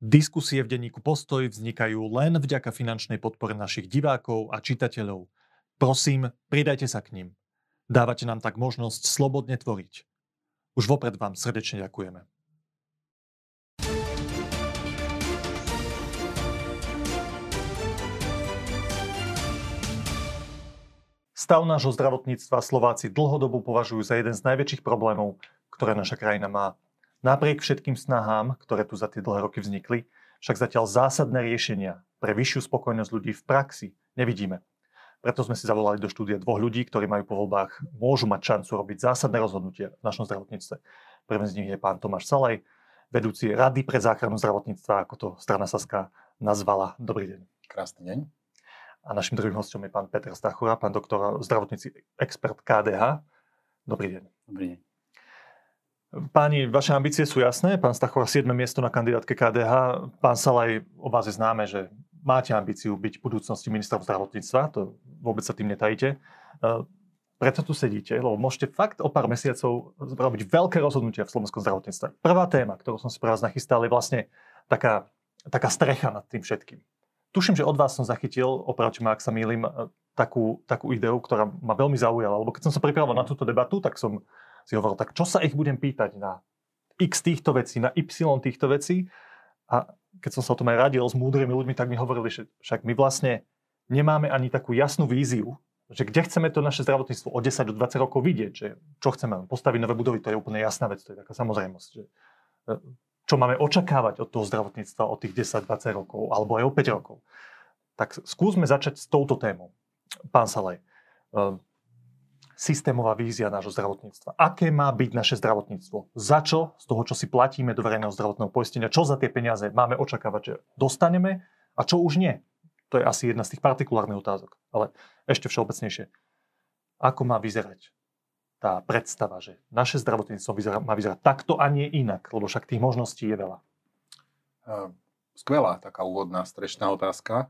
Diskusie v denníku Postoj vznikajú len vďaka finančnej podpore našich divákov a čitateľov. Prosím, pridajte sa k ním. Dávate nám tak možnosť slobodne tvoriť. Už vopred vám srdečne ďakujeme. Stav nášho zdravotníctva Slováci dlhodobo považujú za jeden z najväčších problémov, ktoré naša krajina má. Napriek všetkým snahám, ktoré tu za tie dlhé roky vznikli, však zatiaľ zásadné riešenia pre vyššiu spokojnosť ľudí v praxi nevidíme. Preto sme si zavolali do štúdia dvoch ľudí, ktorí majú po voľbách, môžu mať šancu robiť zásadné rozhodnutia v našom zdravotníctve. Prvým z nich je pán Tomáš Salaj, vedúci Rady pre záchranu zdravotníctva, ako to strana Saska nazvala. Dobrý deň. Krásny deň. A našim druhým hostom je pán Peter Stachura, pán doktor zdravotníci, expert KDH. Dobrý deň. Dobrý deň. Páni, vaše ambície sú jasné. Pán Stachova 7. miesto na kandidátke KDH. Pán Salaj, o vás je známe, že máte ambíciu byť v budúcnosti ministrom zdravotníctva. To vôbec sa tým netajíte. E, preto tu sedíte, lebo môžete fakt o pár mesiacov robiť veľké rozhodnutia v slovenskom zdravotníctve. Prvá téma, ktorú som si pre vás nachystal, je vlastne taká, taká strecha nad tým všetkým. Tuším, že od vás som zachytil, opravte ma, ak sa mýlim, e, takú, takú ideu, ktorá ma veľmi zaujala. Lebo keď som sa pripravoval na túto debatu, tak som si hovoril, tak čo sa ich budem pýtať na x týchto vecí, na y týchto vecí. A keď som sa o tom aj radil s múdrymi ľuďmi, tak mi hovorili, že však my vlastne nemáme ani takú jasnú víziu, že kde chceme to naše zdravotníctvo o 10 do 20 rokov vidieť, že čo chceme postaviť nové budovy, to je úplne jasná vec, to je taká samozrejmosť. Že, e, čo máme očakávať od toho zdravotníctva o tých 10-20 rokov, alebo aj o 5 rokov. Tak skúsme začať s touto témou. Pán Salaj, e, systémová vízia nášho zdravotníctva. Aké má byť naše zdravotníctvo? Za čo z toho, čo si platíme do verejného zdravotného poistenia, čo za tie peniaze máme očakávať, že dostaneme a čo už nie? To je asi jedna z tých partikulárnych otázok. Ale ešte všeobecnejšie. Ako má vyzerať tá predstava, že naše zdravotníctvo vyzerá, má vyzerať takto a nie inak, lebo však tých možností je veľa. Skvelá taká úvodná strešná otázka,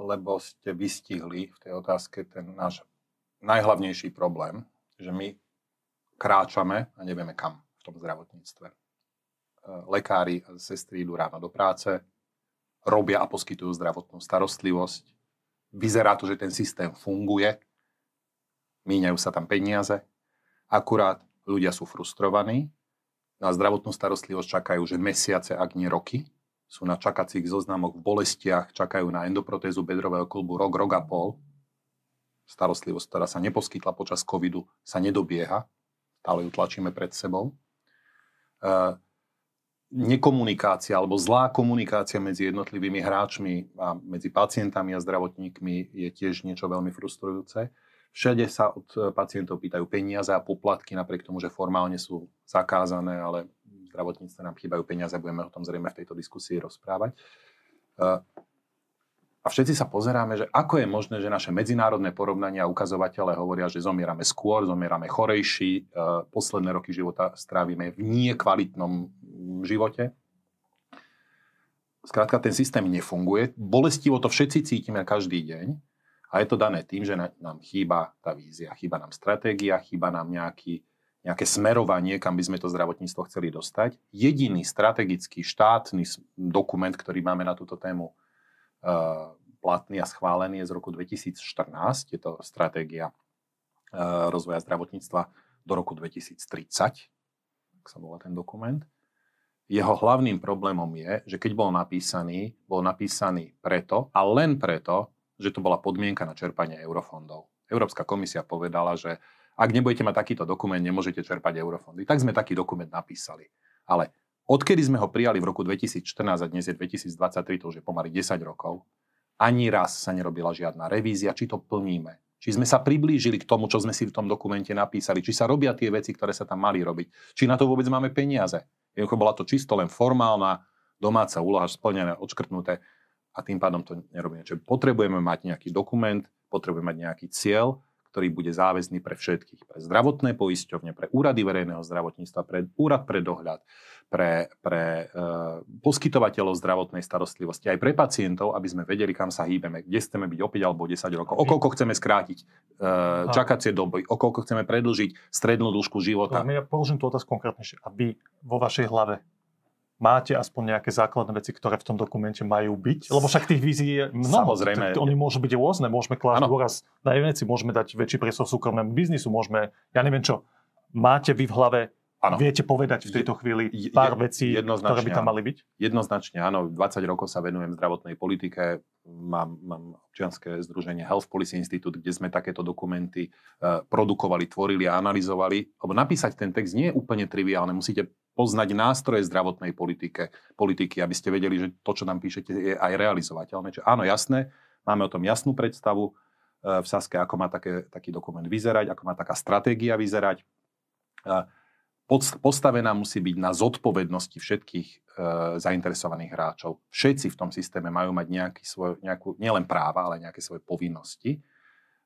lebo ste vystihli v tej otázke ten náš najhlavnejší problém, že my kráčame a nevieme kam v tom zdravotníctve. E, lekári a sestry idú ráno do práce, robia a poskytujú zdravotnú starostlivosť. Vyzerá to, že ten systém funguje, míňajú sa tam peniaze, akurát ľudia sú frustrovaní, na zdravotnú starostlivosť čakajú, že mesiace, ak nie roky, sú na čakacích zoznamoch v bolestiach, čakajú na endoprotézu bedrového klubu rok, rok a pol, starostlivosť, ktorá sa neposkytla počas covidu, sa nedobieha. Stále ju tlačíme pred sebou. E, nekomunikácia alebo zlá komunikácia medzi jednotlivými hráčmi a medzi pacientami a zdravotníkmi je tiež niečo veľmi frustrujúce. Všade sa od pacientov pýtajú peniaze a poplatky, napriek tomu, že formálne sú zakázané, ale v zdravotníctve nám chýbajú peniaze, budeme o tom zrejme v tejto diskusii rozprávať. E, a všetci sa pozeráme, že ako je možné, že naše medzinárodné porovnania a ukazovatele hovoria, že zomierame skôr, zomierame chorejší, e, posledné roky života strávime v niekvalitnom živote. Skrátka, ten systém nefunguje. Bolestivo to všetci cítime každý deň. A je to dané tým, že nám chýba tá vízia, chýba nám stratégia, chýba nám nejaký, nejaké smerovanie, kam by sme to zdravotníctvo chceli dostať. Jediný strategický štátny dokument, ktorý máme na túto tému platný a schválený je z roku 2014. Je to stratégia eh, rozvoja zdravotníctva do roku 2030, ak sa volá ten dokument. Jeho hlavným problémom je, že keď bol napísaný, bol napísaný preto a len preto, že to bola podmienka na čerpanie eurofondov. Európska komisia povedala, že ak nebudete mať takýto dokument, nemôžete čerpať eurofondy. Tak sme taký dokument napísali. Ale Odkedy sme ho prijali v roku 2014 a dnes je 2023, to už je pomaly 10 rokov, ani raz sa nerobila žiadna revízia, či to plníme. Či sme sa priblížili k tomu, čo sme si v tom dokumente napísali, či sa robia tie veci, ktoré sa tam mali robiť, či na to vôbec máme peniaze. Jednoducho bola to čisto len formálna domáca úloha splnené, odškrtnuté a tým pádom to nerobíme. Čiže potrebujeme mať nejaký dokument, potrebujeme mať nejaký cieľ, ktorý bude záväzný pre všetkých. Pre zdravotné poisťovne, pre úrady verejného zdravotníctva, pre úrad pre dohľad, pre, pre e, poskytovateľov zdravotnej starostlivosti, aj pre pacientov, aby sme vedeli, kam sa hýbeme, kde chceme byť o 5 alebo 10 rokov, o koľko chceme skrátiť e, čakacie doby, o koľko chceme predlžiť strednú dĺžku života. Ja položím tú otázku konkrétnejšie. A vy vo vašej hlave máte aspoň nejaké základné veci, ktoré v tom dokumente majú byť? Lebo však tých vízií je mnoho. Samozrejme. Oni môžu byť rôzne. Môžeme klásť dôraz na jedné veci, môžeme dať väčší priestor súkromnému biznisu, môžeme, ja neviem čo, máte vy v hlave Ano. Viete povedať v tejto chvíli pár vecí, ktoré by tam mali byť? Jednoznačne áno. 20 rokov sa venujem zdravotnej politike. Mám, mám občianske združenie Health Policy Institute, kde sme takéto dokumenty uh, produkovali, tvorili a analyzovali. Lebo napísať ten text nie je úplne triviálne. Musíte poznať nástroje zdravotnej politike, politiky, aby ste vedeli, že to, čo nám píšete, je aj realizovateľné. Čiže áno, jasné, máme o tom jasnú predstavu uh, v Saske, ako má také, taký dokument vyzerať, ako má taká stratégia vyzerať. Uh, postavená musí byť na zodpovednosti všetkých e, zainteresovaných hráčov. Všetci v tom systéme majú mať nejaký svoj, nejakú, nielen práva, ale nejaké svoje povinnosti.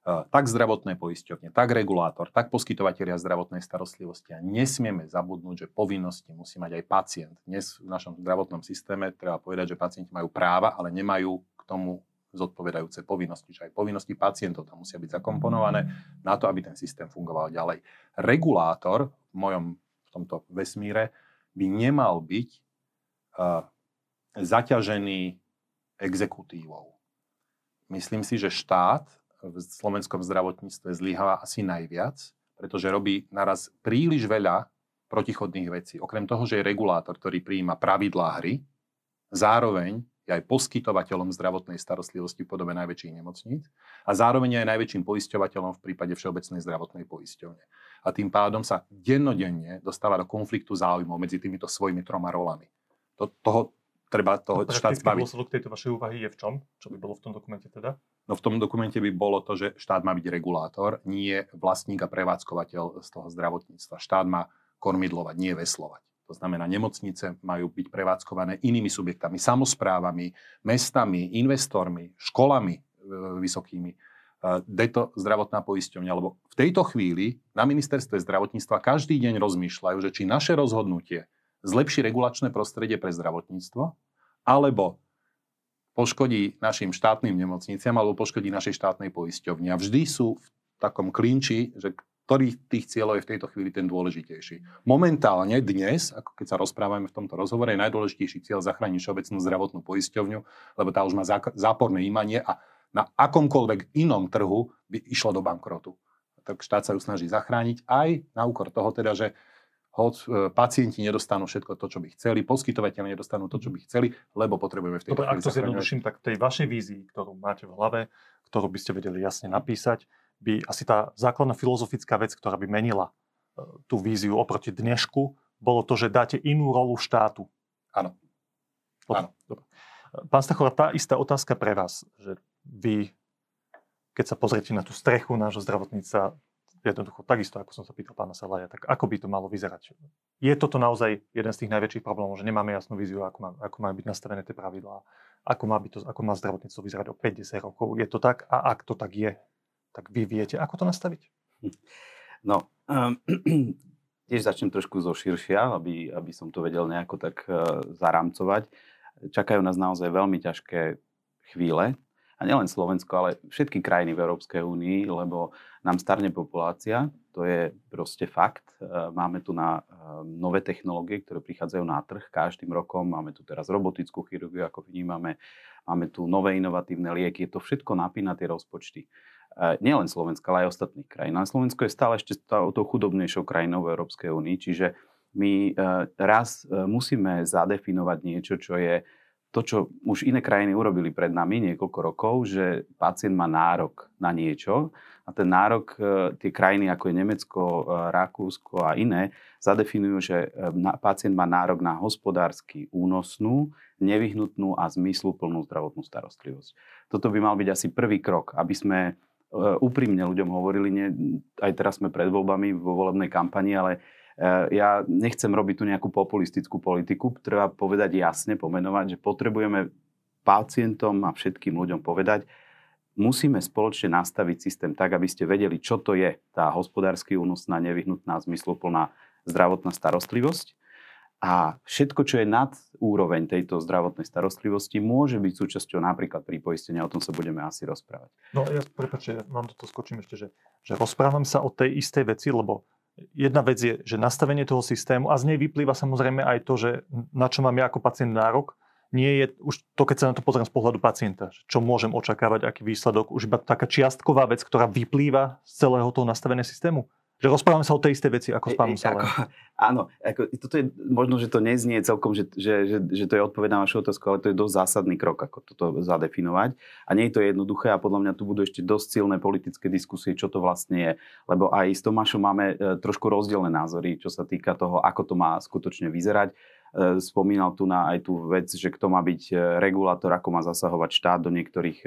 E, tak zdravotné poisťovne, tak regulátor, tak poskytovateľia zdravotnej starostlivosti. A nesmieme zabudnúť, že povinnosti musí mať aj pacient. Dnes v našom zdravotnom systéme treba povedať, že pacienti majú práva, ale nemajú k tomu zodpovedajúce povinnosti. Čiže aj povinnosti pacientov tam musia byť zakomponované na to, aby ten systém fungoval ďalej. Regulátor v mojom v tomto vesmíre, by nemal byť uh, zaťažený exekutívou. Myslím si, že štát v slovenskom zdravotníctve zlyháva asi najviac, pretože robí naraz príliš veľa protichodných vecí. Okrem toho, že je regulátor, ktorý prijíma pravidlá hry, zároveň je aj poskytovateľom zdravotnej starostlivosti v podobe najväčších nemocníc a zároveň je aj najväčším poisťovateľom v prípade Všeobecnej zdravotnej poisťovne a tým pádom sa dennodenne dostáva do konfliktu záujmov medzi týmito svojimi troma rolami. To, toho treba toho štát zbaviť. dôsledok tejto vašej úvahy je v čom? Čo by bolo v tom dokumente teda? No v tom dokumente by bolo to, že štát má byť regulátor, nie vlastník a prevádzkovateľ z toho zdravotníctva. Štát má kormidlovať, nie veslovať. To znamená, nemocnice majú byť prevádzkované inými subjektami, samozprávami, mestami, investormi, školami e, vysokými deto zdravotná poisťovňa, lebo v tejto chvíli na ministerstve zdravotníctva každý deň rozmýšľajú, že či naše rozhodnutie zlepší regulačné prostredie pre zdravotníctvo, alebo poškodí našim štátnym nemocniciam, alebo poškodí našej štátnej poisťovni. A vždy sú v takom klinči, že ktorý tých cieľov je v tejto chvíli ten dôležitejší. Momentálne dnes, ako keď sa rozprávame v tomto rozhovore, je najdôležitejší cieľ zachrániť všeobecnú zdravotnú poisťovňu, lebo tá už má záporné imanie a na akomkoľvek inom trhu by išlo do bankrotu. Tak štát sa ju snaží zachrániť aj na úkor toho, teda, že hoď e, pacienti nedostanú všetko to, čo by chceli, poskytovateľe nedostanú to, čo by chceli, lebo potrebujeme v tej Dobre, ak to zjednoduším, tak tej vašej vízii, ktorú máte v hlave, ktorú by ste vedeli jasne napísať, by asi tá základná filozofická vec, ktorá by menila e, tú víziu oproti dnešku, bolo to, že dáte inú rolu štátu. Áno. Áno. Pán Stachor, tá istá otázka pre vás, že vy, keď sa pozriete na tú strechu nášho zdravotníca, jednoducho takisto, ako som sa pýtal pána Salaja, tak ako by to malo vyzerať? Je toto naozaj jeden z tých najväčších problémov, že nemáme jasnú víziu, ako, má, ako majú byť nastavené tie pravidlá, ako má, byť to, ako má zdravotníctvo vyzerať o 50 rokov? Je to tak? A ak to tak je, tak vy viete, ako to nastaviť? No, um, tiež začnem trošku zo širšia, aby, aby som to vedel nejako tak uh, zarámcovať. Čakajú nás naozaj veľmi ťažké chvíle, a nielen Slovensko, ale všetky krajiny v Európskej únii, lebo nám starne populácia, to je proste fakt. E, máme tu na e, nové technológie, ktoré prichádzajú na trh každým rokom. Máme tu teraz robotickú chirurgiu, ako vnímame. Máme tu nové inovatívne lieky. Je to všetko napína tie rozpočty. E, nielen Slovenska, ale aj ostatných krajín. Ale Slovensko je stále ešte tou chudobnejšou krajinou v Európskej únii, čiže my raz musíme zadefinovať niečo, čo je to, čo už iné krajiny urobili pred nami niekoľko rokov, že pacient má nárok na niečo a ten nárok, e, tie krajiny ako je Nemecko, e, Rakúsko a iné, zadefinujú, že e, pacient má nárok na hospodársky únosnú, nevyhnutnú a zmysluplnú zdravotnú starostlivosť. Toto by mal byť asi prvý krok, aby sme úprimne ľuďom hovorili, nie, aj teraz sme pred voľbami vo volebnej kampani, ale ja nechcem robiť tu nejakú populistickú politiku, treba povedať jasne, pomenovať, že potrebujeme pacientom a všetkým ľuďom povedať, musíme spoločne nastaviť systém tak, aby ste vedeli, čo to je tá hospodársky únosná, nevyhnutná, zmysluplná zdravotná starostlivosť. A všetko, čo je nad úroveň tejto zdravotnej starostlivosti, môže byť súčasťou napríklad pripoistenia. O tom sa budeme asi rozprávať. No ja, prepáčte, mám toto skočím ešte, že, že rozprávam sa o tej istej veci, lebo jedna vec je, že nastavenie toho systému a z nej vyplýva samozrejme aj to, že na čo mám ja ako pacient nárok, nie je už to, keď sa na to pozriem z pohľadu pacienta, čo môžem očakávať, aký výsledok, už iba taká čiastková vec, ktorá vyplýva z celého toho nastavenia systému. Že rozprávame sa o tej istej veci ako s pánom Salem. Áno, ako, toto je, možno, že to neznie celkom, že, že, že, že to je odpoveď na vašu otázku, ale to je dosť zásadný krok, ako toto zadefinovať. A nie je to jednoduché a podľa mňa tu budú ešte dosť silné politické diskusie, čo to vlastne je. Lebo aj s Tomášom máme e, trošku rozdielne názory, čo sa týka toho, ako to má skutočne vyzerať. E, spomínal tu na aj tú vec, že kto má byť e, regulátor, ako má zasahovať štát do niektorých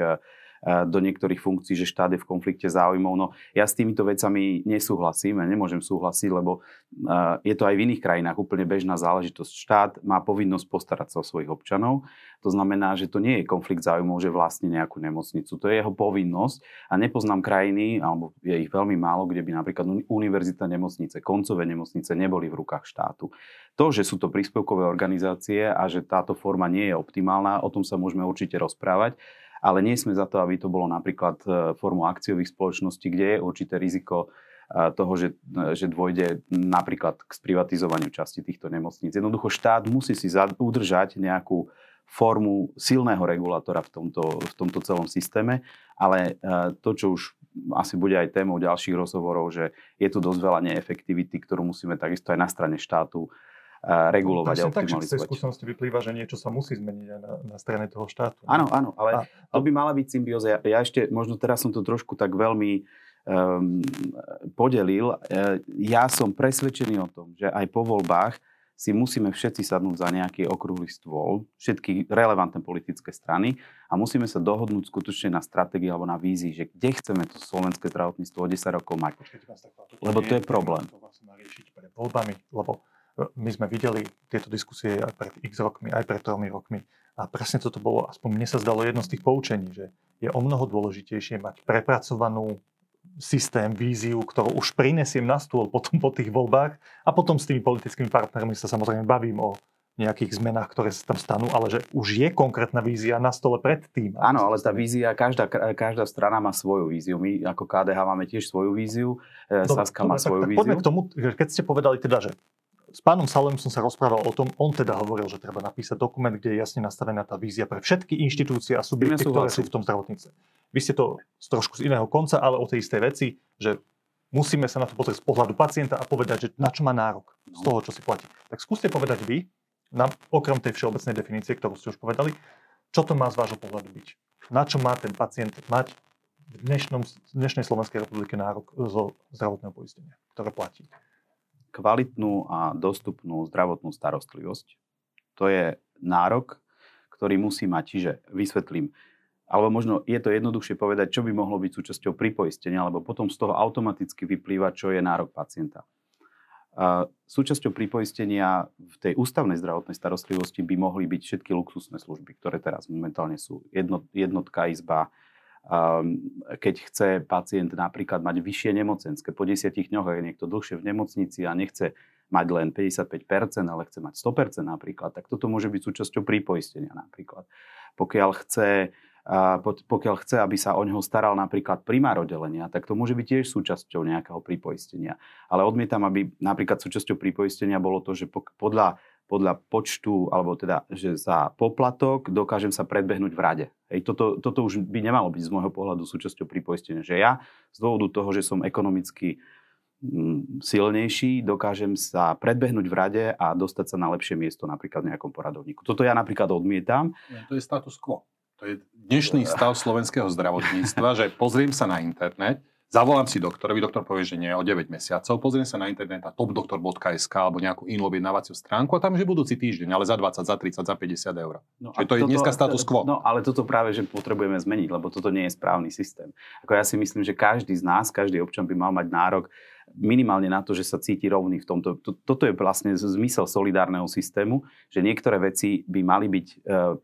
do niektorých funkcií, že štát je v konflikte záujmov. No ja s týmito vecami nesúhlasím a nemôžem súhlasiť, lebo eh, je to aj v iných krajinách úplne bežná záležitosť. Štát má povinnosť postarať sa o svojich občanov. To znamená, že to nie je konflikt záujmov, že vlastne nejakú nemocnicu. To je jeho povinnosť a nepoznám krajiny, alebo je ich veľmi málo, kde by napríklad univerzita nemocnice, koncové nemocnice neboli v rukách štátu. To, že sú to príspevkové organizácie a že táto forma nie je optimálna, o tom sa môžeme určite rozprávať, ale nie sme za to, aby to bolo napríklad e, formou akciových spoločností, kde je určité riziko e, toho, že, e, že dôjde napríklad k sprivatizovaniu časti týchto nemocníc. Jednoducho štát musí si udržať nejakú formu silného regulátora v tomto, v tomto celom systéme, ale to, čo už asi bude aj témou ďalších rozhovorov, že je tu dosť veľa neefektivity, ktorú musíme takisto aj na strane štátu regulovať a optimalizovať. Tak, z tej skúsenosti vyplýva, že niečo sa musí zmeniť aj na, na strane toho štátu. Áno, áno, ale a, to by mala byť symbióza. Ja, ja ešte, možno teraz som to trošku tak veľmi um, podelil. E, ja som presvedčený o tom, že aj po voľbách si musíme všetci sadnúť za nejaký okrúhly stôl, všetky relevantné politické strany a musíme sa dohodnúť skutočne na stratégii alebo na vízii, že kde chceme to slovenské zdravotníctvo o 10 rokov mať. Lebo to je problém. To vlastne riešiť pred voľbami, lebo my sme videli tieto diskusie aj pred x rokmi, aj pred tromi rokmi. A presne toto bolo, aspoň mne sa zdalo jedno z tých poučení, že je o mnoho dôležitejšie mať prepracovanú systém, víziu, ktorú už prinesiem na stôl potom po tých voľbách a potom s tými politickými partnermi sa samozrejme bavím o nejakých zmenách, ktoré sa tam stanú, ale že už je konkrétna vízia na stole predtým. Áno, ale tá vízia, každá, každá strana má svoju víziu. My ako KDH máme tiež svoju víziu, e, Dobre, Saska má svoju tak, víziu. Poďme k tomu, keď ste povedali teda, že s pánom Salem som sa rozprával o tom, on teda hovoril, že treba napísať dokument, kde je jasne nastavená tá vízia pre všetky inštitúcie a subjekty, ktoré sú v tom zdravotníctve. Vy ste to z trošku z iného konca, ale o tej istej veci, že musíme sa na to pozrieť z pohľadu pacienta a povedať, že na čo má nárok z toho, čo si platí. Tak skúste povedať vy, na, okrem tej všeobecnej definície, ktorú ste už povedali, čo to má z vášho pohľadu byť. Na čo má ten pacient mať v dnešnom, dnešnej Slovenskej republike nárok zo zdravotného poistenia, ktoré platí kvalitnú a dostupnú zdravotnú starostlivosť. To je nárok, ktorý musí mať. Čiže vysvetlím, alebo možno je to jednoduchšie povedať, čo by mohlo byť súčasťou pripoistenia, lebo potom z toho automaticky vyplýva, čo je nárok pacienta. Súčasťou pripoistenia v tej ústavnej zdravotnej starostlivosti by mohli byť všetky luxusné služby, ktoré teraz momentálne sú. jednotka izba, keď chce pacient napríklad mať vyššie nemocenské, po 10 dňoch, je niekto dlhšie v nemocnici a nechce mať len 55%, ale chce mať 100% napríklad, tak toto môže byť súčasťou prípoistenia napríklad. Pokiaľ chce, pokiaľ chce, aby sa o neho staral napríklad primár oddelenia, tak to môže byť tiež súčasťou nejakého prípoistenia. Ale odmietam, aby napríklad súčasťou prípoistenia bolo to, že podľa podľa počtu, alebo teda, že za poplatok dokážem sa predbehnúť v rade. Hej, toto, toto už by nemalo byť z môjho pohľadu súčasťou pripoistenia. Že ja z dôvodu toho, že som ekonomicky mm, silnejší, dokážem sa predbehnúť v rade a dostať sa na lepšie miesto napríklad v nejakom poradovníku. Toto ja napríklad odmietam. To je status quo. To je dnešný stav slovenského zdravotníctva, že pozriem sa na internet, Zavolám si doktorovi, doktor povie, že nie, o 9 mesiacov, pozriem sa na internet a topdoktor.sk alebo nejakú inú objednávaciu stránku a tam je budúci týždeň, ale za 20, za 30, za 50 eur. No Čiže to je dneska status quo. No ale toto práve, že potrebujeme zmeniť, lebo toto nie je správny systém. Ako ja si myslím, že každý z nás, každý občan by mal mať nárok minimálne na to, že sa cíti rovný v tomto. Toto je vlastne zmysel solidárneho systému, že niektoré veci by mali byť e,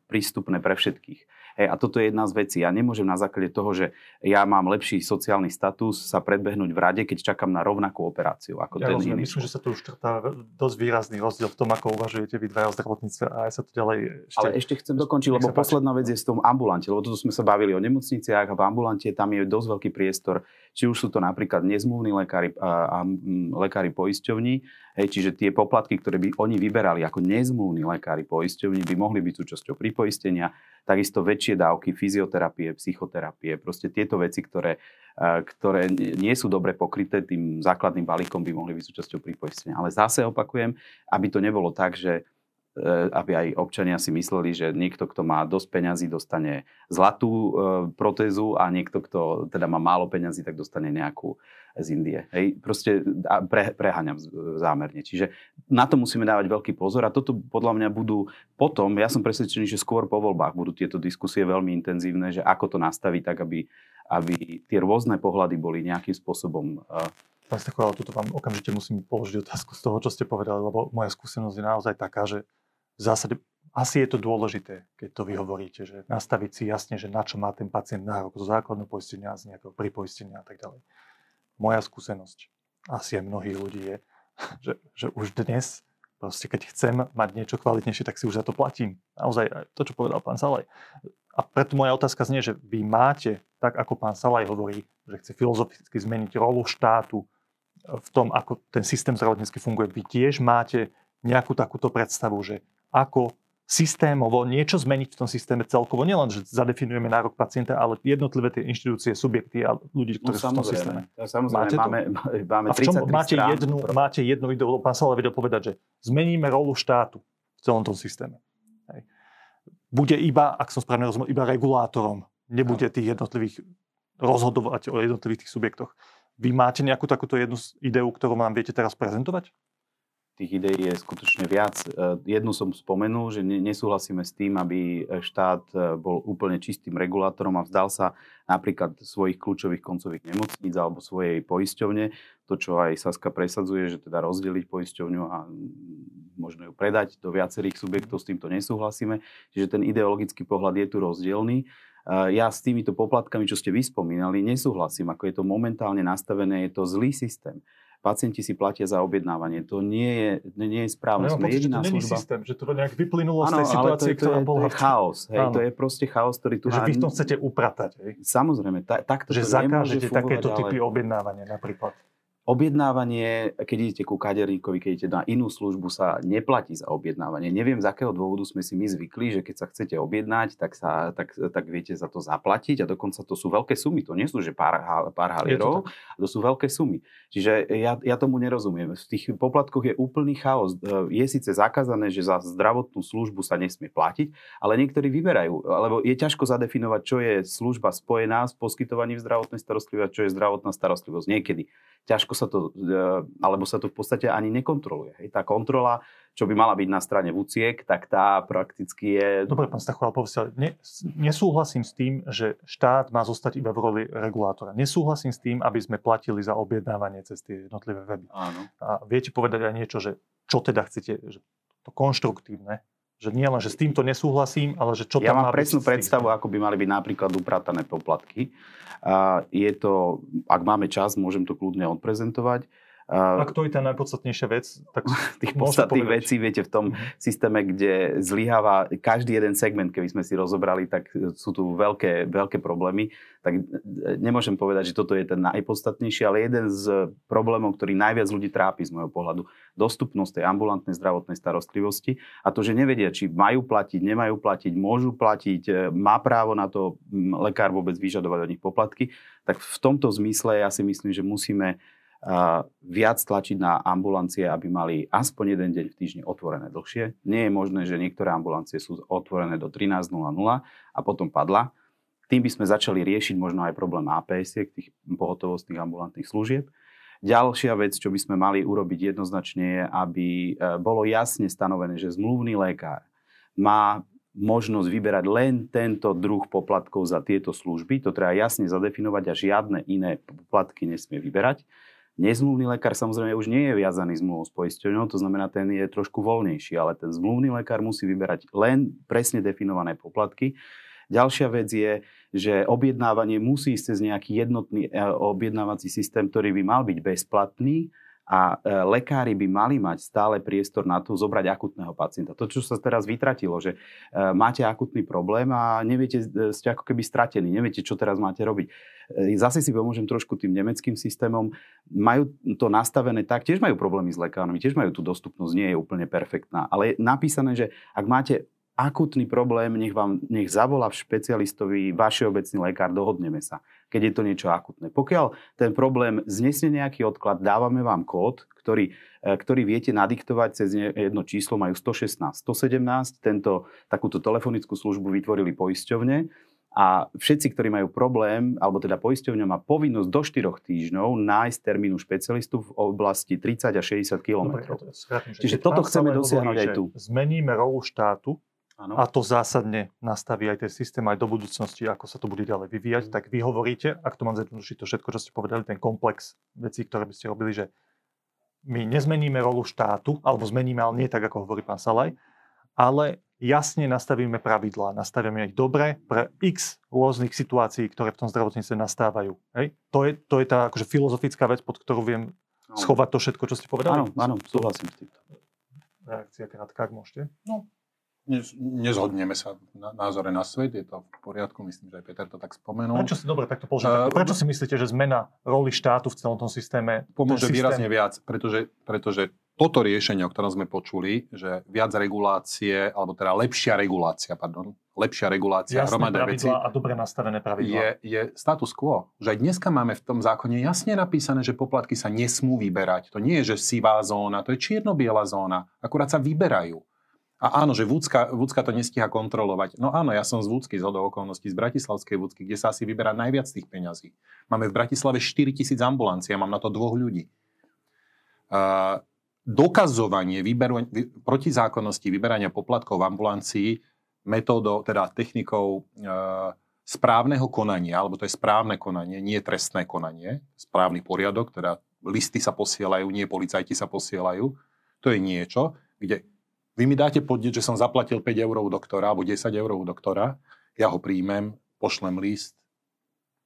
prístupné pre všetkých. Hej, a toto je jedna z vecí. Ja nemôžem na základe toho, že ja mám lepší sociálny status, sa predbehnúť v rade, keď čakám na rovnakú operáciu ako ja ten rozumiem, iný. myslím, že sa tu už črtá dosť výrazný rozdiel v tom, ako uvažujete vy dvaja o zdravotníctve a aj sa to ďalej ešte... Ale ešte chcem dokončiť, lebo páči. posledná vec je v tom ambulante, lebo toto sme sa bavili o nemocniciach a v ambulante tam je dosť veľký priestor, či už sú to napríklad nezmluvní lekári a, a lekári poisťovní, hej, čiže tie poplatky, ktoré by oni vyberali ako nezmluvní lekári poisťovní, by mohli byť súčasťou pripoistenia, takisto väčšie dávky fyzioterapie, psychoterapie, proste tieto veci, ktoré, ktoré nie sú dobre pokryté tým základným balíkom, by mohli byť súčasťou pripoistenia. Ale zase opakujem, aby to nebolo tak, že aby aj občania si mysleli, že niekto, kto má dosť peňazí, dostane zlatú e, protézu a niekto, kto teda má málo peňazí, tak dostane nejakú z Indie. Hej, proste pre, preháňam z- zámerne. Čiže na to musíme dávať veľký pozor a toto podľa mňa budú potom, ja som presvedčený, že skôr po voľbách budú tieto diskusie veľmi intenzívne, že ako to nastaviť tak, aby, aby tie rôzne pohľady boli nejakým spôsobom e, Pán Stechov, ale tuto vám okamžite musím položiť otázku z toho, čo ste povedali, lebo moja skúsenosť je naozaj taká, že v zásade asi je to dôležité, keď to vy hovoríte, že nastaviť si jasne, že na čo má ten pacient nárok zo základného poistenia, z nejakého pripoistenia a tak ďalej. Moja skúsenosť, asi aj mnohých ľudí je, že, že už dnes, proste keď chcem mať niečo kvalitnejšie, tak si už za to platím. Naozaj aj to, čo povedal pán Salaj. A preto moja otázka znie, že vy máte, tak ako pán Salaj hovorí, že chce filozoficky zmeniť rolu štátu v tom, ako ten systém zdravotnícky funguje. Vy tiež máte nejakú takúto predstavu, že ako systémovo niečo zmeniť v tom systéme celkovo. Nielen, že zadefinujeme nárok pacienta, ale jednotlivé tie inštitúcie, subjekty a ľudí, No ktorí sú v tom systéme. samozrejme. Máte to? máme, máme A v čom 33 máte jednu, máte jednu ideu, pán Sala vedel povedať, že zmeníme rolu štátu v celom tom systéme. Hej. Bude iba, ak som správne rozumel, iba regulátorom. Nebude tých jednotlivých rozhodovať o jednotlivých tých subjektoch. Vy máte nejakú takúto jednu ideu, ktorú nám viete teraz prezentovať? Tých ideí je skutočne viac. E, Jednu som spomenul, že ne- nesúhlasíme s tým, aby štát e, bol úplne čistým regulátorom a vzdal sa napríklad svojich kľúčových koncových nemocníc alebo svojej poisťovne. To, čo aj Saska presadzuje, že teda rozdeliť poisťovňu a možno ju predať do viacerých subjektov, s týmto nesúhlasíme. Čiže ten ideologický pohľad je tu rozdielný. E, Ja s týmito poplatkami, čo ste vyspomínali, nesúhlasím. Ako je to momentálne nastavené, je to zlý systém pacienti si platia za objednávanie. To nie je, nie je správne. Mám Sme pocit, že jediná to není služba. systém, že to nejak vyplynulo z Áno, tej ale to, situácie, je- to, ktorá je, to bola. je chaos. Hej, to je proste chaos, ktorý tu... Že vy v tom chcete upratať. Hej? Samozrejme, ta, takto Že to zakážete takéto ale typy objednávania napríklad. Objednávanie, keď idete ku kaderníkovi, keď idete na inú službu, sa neplatí za objednávanie. Neviem, z akého dôvodu sme si my zvykli, že keď sa chcete objednať, tak, sa, tak, tak viete za to zaplatiť a dokonca to sú veľké sumy. To nie sú, že pár, pár halierov, to sú veľké sumy. Čiže ja, ja tomu nerozumiem. V tých poplatkoch je úplný chaos. E, Je síce zakázané, že za zdravotnú službu sa nesmie platiť, ale niektorí vyberajú. Lebo je ťažko zadefinovať, čo je služba spojená s poskytovaním zdravotnej starostlivosti a čo je zdravotná starostlivosť. Niekedy. Ťažko sa to, e, alebo sa to v podstate ani nekontroluje. Hej. Tá kontrola, čo by mala byť na strane VUCIEK, tak tá prakticky je... Dobre, pán ale povedzte, ale ne, nesúhlasím s tým, že štát má zostať iba v roli regulátora. Nesúhlasím s tým, aby sme platili za objednávanie cez tie jednotlivé weby. Áno. A viete povedať aj niečo, že čo teda chcete, že to konštruktívne, že nie len, že s týmto nesúhlasím, ale že čo Ja tam mám má presnú predstavu, ako by mali byť napríklad upratané poplatky. A je to, ak máme čas, môžem to kľudne odprezentovať. A to je tá najpodstatnejšia vec, tak tých podstatných vecí, viete, v tom systéme, kde zlyháva každý jeden segment, keby sme si rozobrali, tak sú tu veľké, veľké problémy. Tak nemôžem povedať, že toto je ten najpodstatnejší, ale jeden z problémov, ktorý najviac ľudí trápi z môjho pohľadu, dostupnosť tej ambulantnej zdravotnej starostlivosti a to, že nevedia, či majú platiť, nemajú platiť, môžu platiť, e, má právo na to lekár vôbec vyžadovať od nich poplatky, tak v tomto zmysle ja si myslím, že musíme viac tlačiť na ambulancie, aby mali aspoň jeden deň v týždni otvorené dlhšie. Nie je možné, že niektoré ambulancie sú otvorené do 13.00 a potom padla. Tým by sme začali riešiť možno aj problém APS, tých pohotovostných ambulantných služieb. Ďalšia vec, čo by sme mali urobiť jednoznačne je, aby e, bolo jasne stanovené, že zmluvný lekár má možnosť vyberať len tento druh poplatkov za tieto služby. To treba jasne zadefinovať a žiadne iné poplatky nesmie vyberať. Nezmluvný lekár samozrejme už nie je viazaný zmluvou s poisťovňou, to znamená, ten je trošku voľnejší, ale ten zmluvný lekár musí vyberať len presne definované poplatky. Ďalšia vec je, že objednávanie musí ísť cez nejaký jednotný e, objednávací systém, ktorý by mal byť bezplatný a e, lekári by mali mať stále priestor na to zobrať akutného pacienta. To, čo sa teraz vytratilo, že e, máte akutný problém a neviete, e, ste ako keby stratení, neviete, čo teraz máte robiť. Zase si pomôžem trošku tým nemeckým systémom. Majú to nastavené tak, tiež majú problémy s lekármi, tiež majú tú dostupnosť, nie je úplne perfektná, ale je napísané, že ak máte akutný problém, nech, vám, nech zavolá špecialistovi váš obecný lekár, dohodneme sa, keď je to niečo akutné. Pokiaľ ten problém znesne nejaký odklad, dávame vám kód, ktorý, e, ktorý viete nadiktovať cez jedno číslo, majú 116, 117, tento, takúto telefonickú službu vytvorili poisťovne a všetci, ktorí majú problém, alebo teda poisťovňa má povinnosť do 4 týždňov nájsť termínu špecialistu v oblasti 30 a 60 km. Čiže toto chceme dosiahnuť aj tu. Zmeníme rolu štátu Ano. A to zásadne nastaví aj ten systém aj do budúcnosti, ako sa to bude ďalej vyvíjať. Mm. Tak vy hovoríte, ak to mám zjednodušiť to všetko, čo ste povedali, ten komplex vecí, ktoré by ste robili, že my nezmeníme rolu štátu, alebo zmeníme, ale nie tak, ako hovorí pán Salaj, ale jasne nastavíme pravidlá, nastavíme ich dobre pre x rôznych situácií, ktoré v tom zdravotníctve nastávajú. Hej? To, je, to je tá akože filozofická vec, pod ktorú viem schovať to všetko, čo ste povedali. Áno, áno, súhlasím s týmto. Reakcia krátka, ak môžete. No, nezhodneme sa na názore na svet, je to v poriadku, myslím, že aj Peter to tak spomenul. Prečo si, dobre, tak to položím, uh, prečo si myslíte, že zmena roli štátu v celom tom systéme pomôže systém... výrazne viac, pretože, pretože toto riešenie, o ktorom sme počuli, že viac regulácie, alebo teda lepšia regulácia, pardon, lepšia regulácia hromadnej veci a dobre nastavené pravidlá. Je, je status quo. Že aj dneska máme v tom zákone jasne napísané, že poplatky sa nesmú vyberať. To nie je, že sivá zóna, to je čierno-biela zóna. Akurát sa vyberajú. A áno, že Vúcka, Vúcka to nestíha kontrolovať. No áno, ja som z Vúcky, z okolností, z Bratislavskej Vúcky, kde sa asi vyberá najviac tých peňazí. Máme v Bratislave 4 tisíc ambulancií, ja mám na to dvoch ľudí. Uh, dokazovanie vyberu, vy, protizákonnosti vyberania poplatkov v ambulancii metódou, teda technikou uh, správneho konania, alebo to je správne konanie, nie trestné konanie, správny poriadok, teda listy sa posielajú, nie policajti sa posielajú. To je niečo, kde vy mi dáte podnet, že som zaplatil 5 eur doktora alebo 10 eur doktora, ja ho príjmem, pošlem list,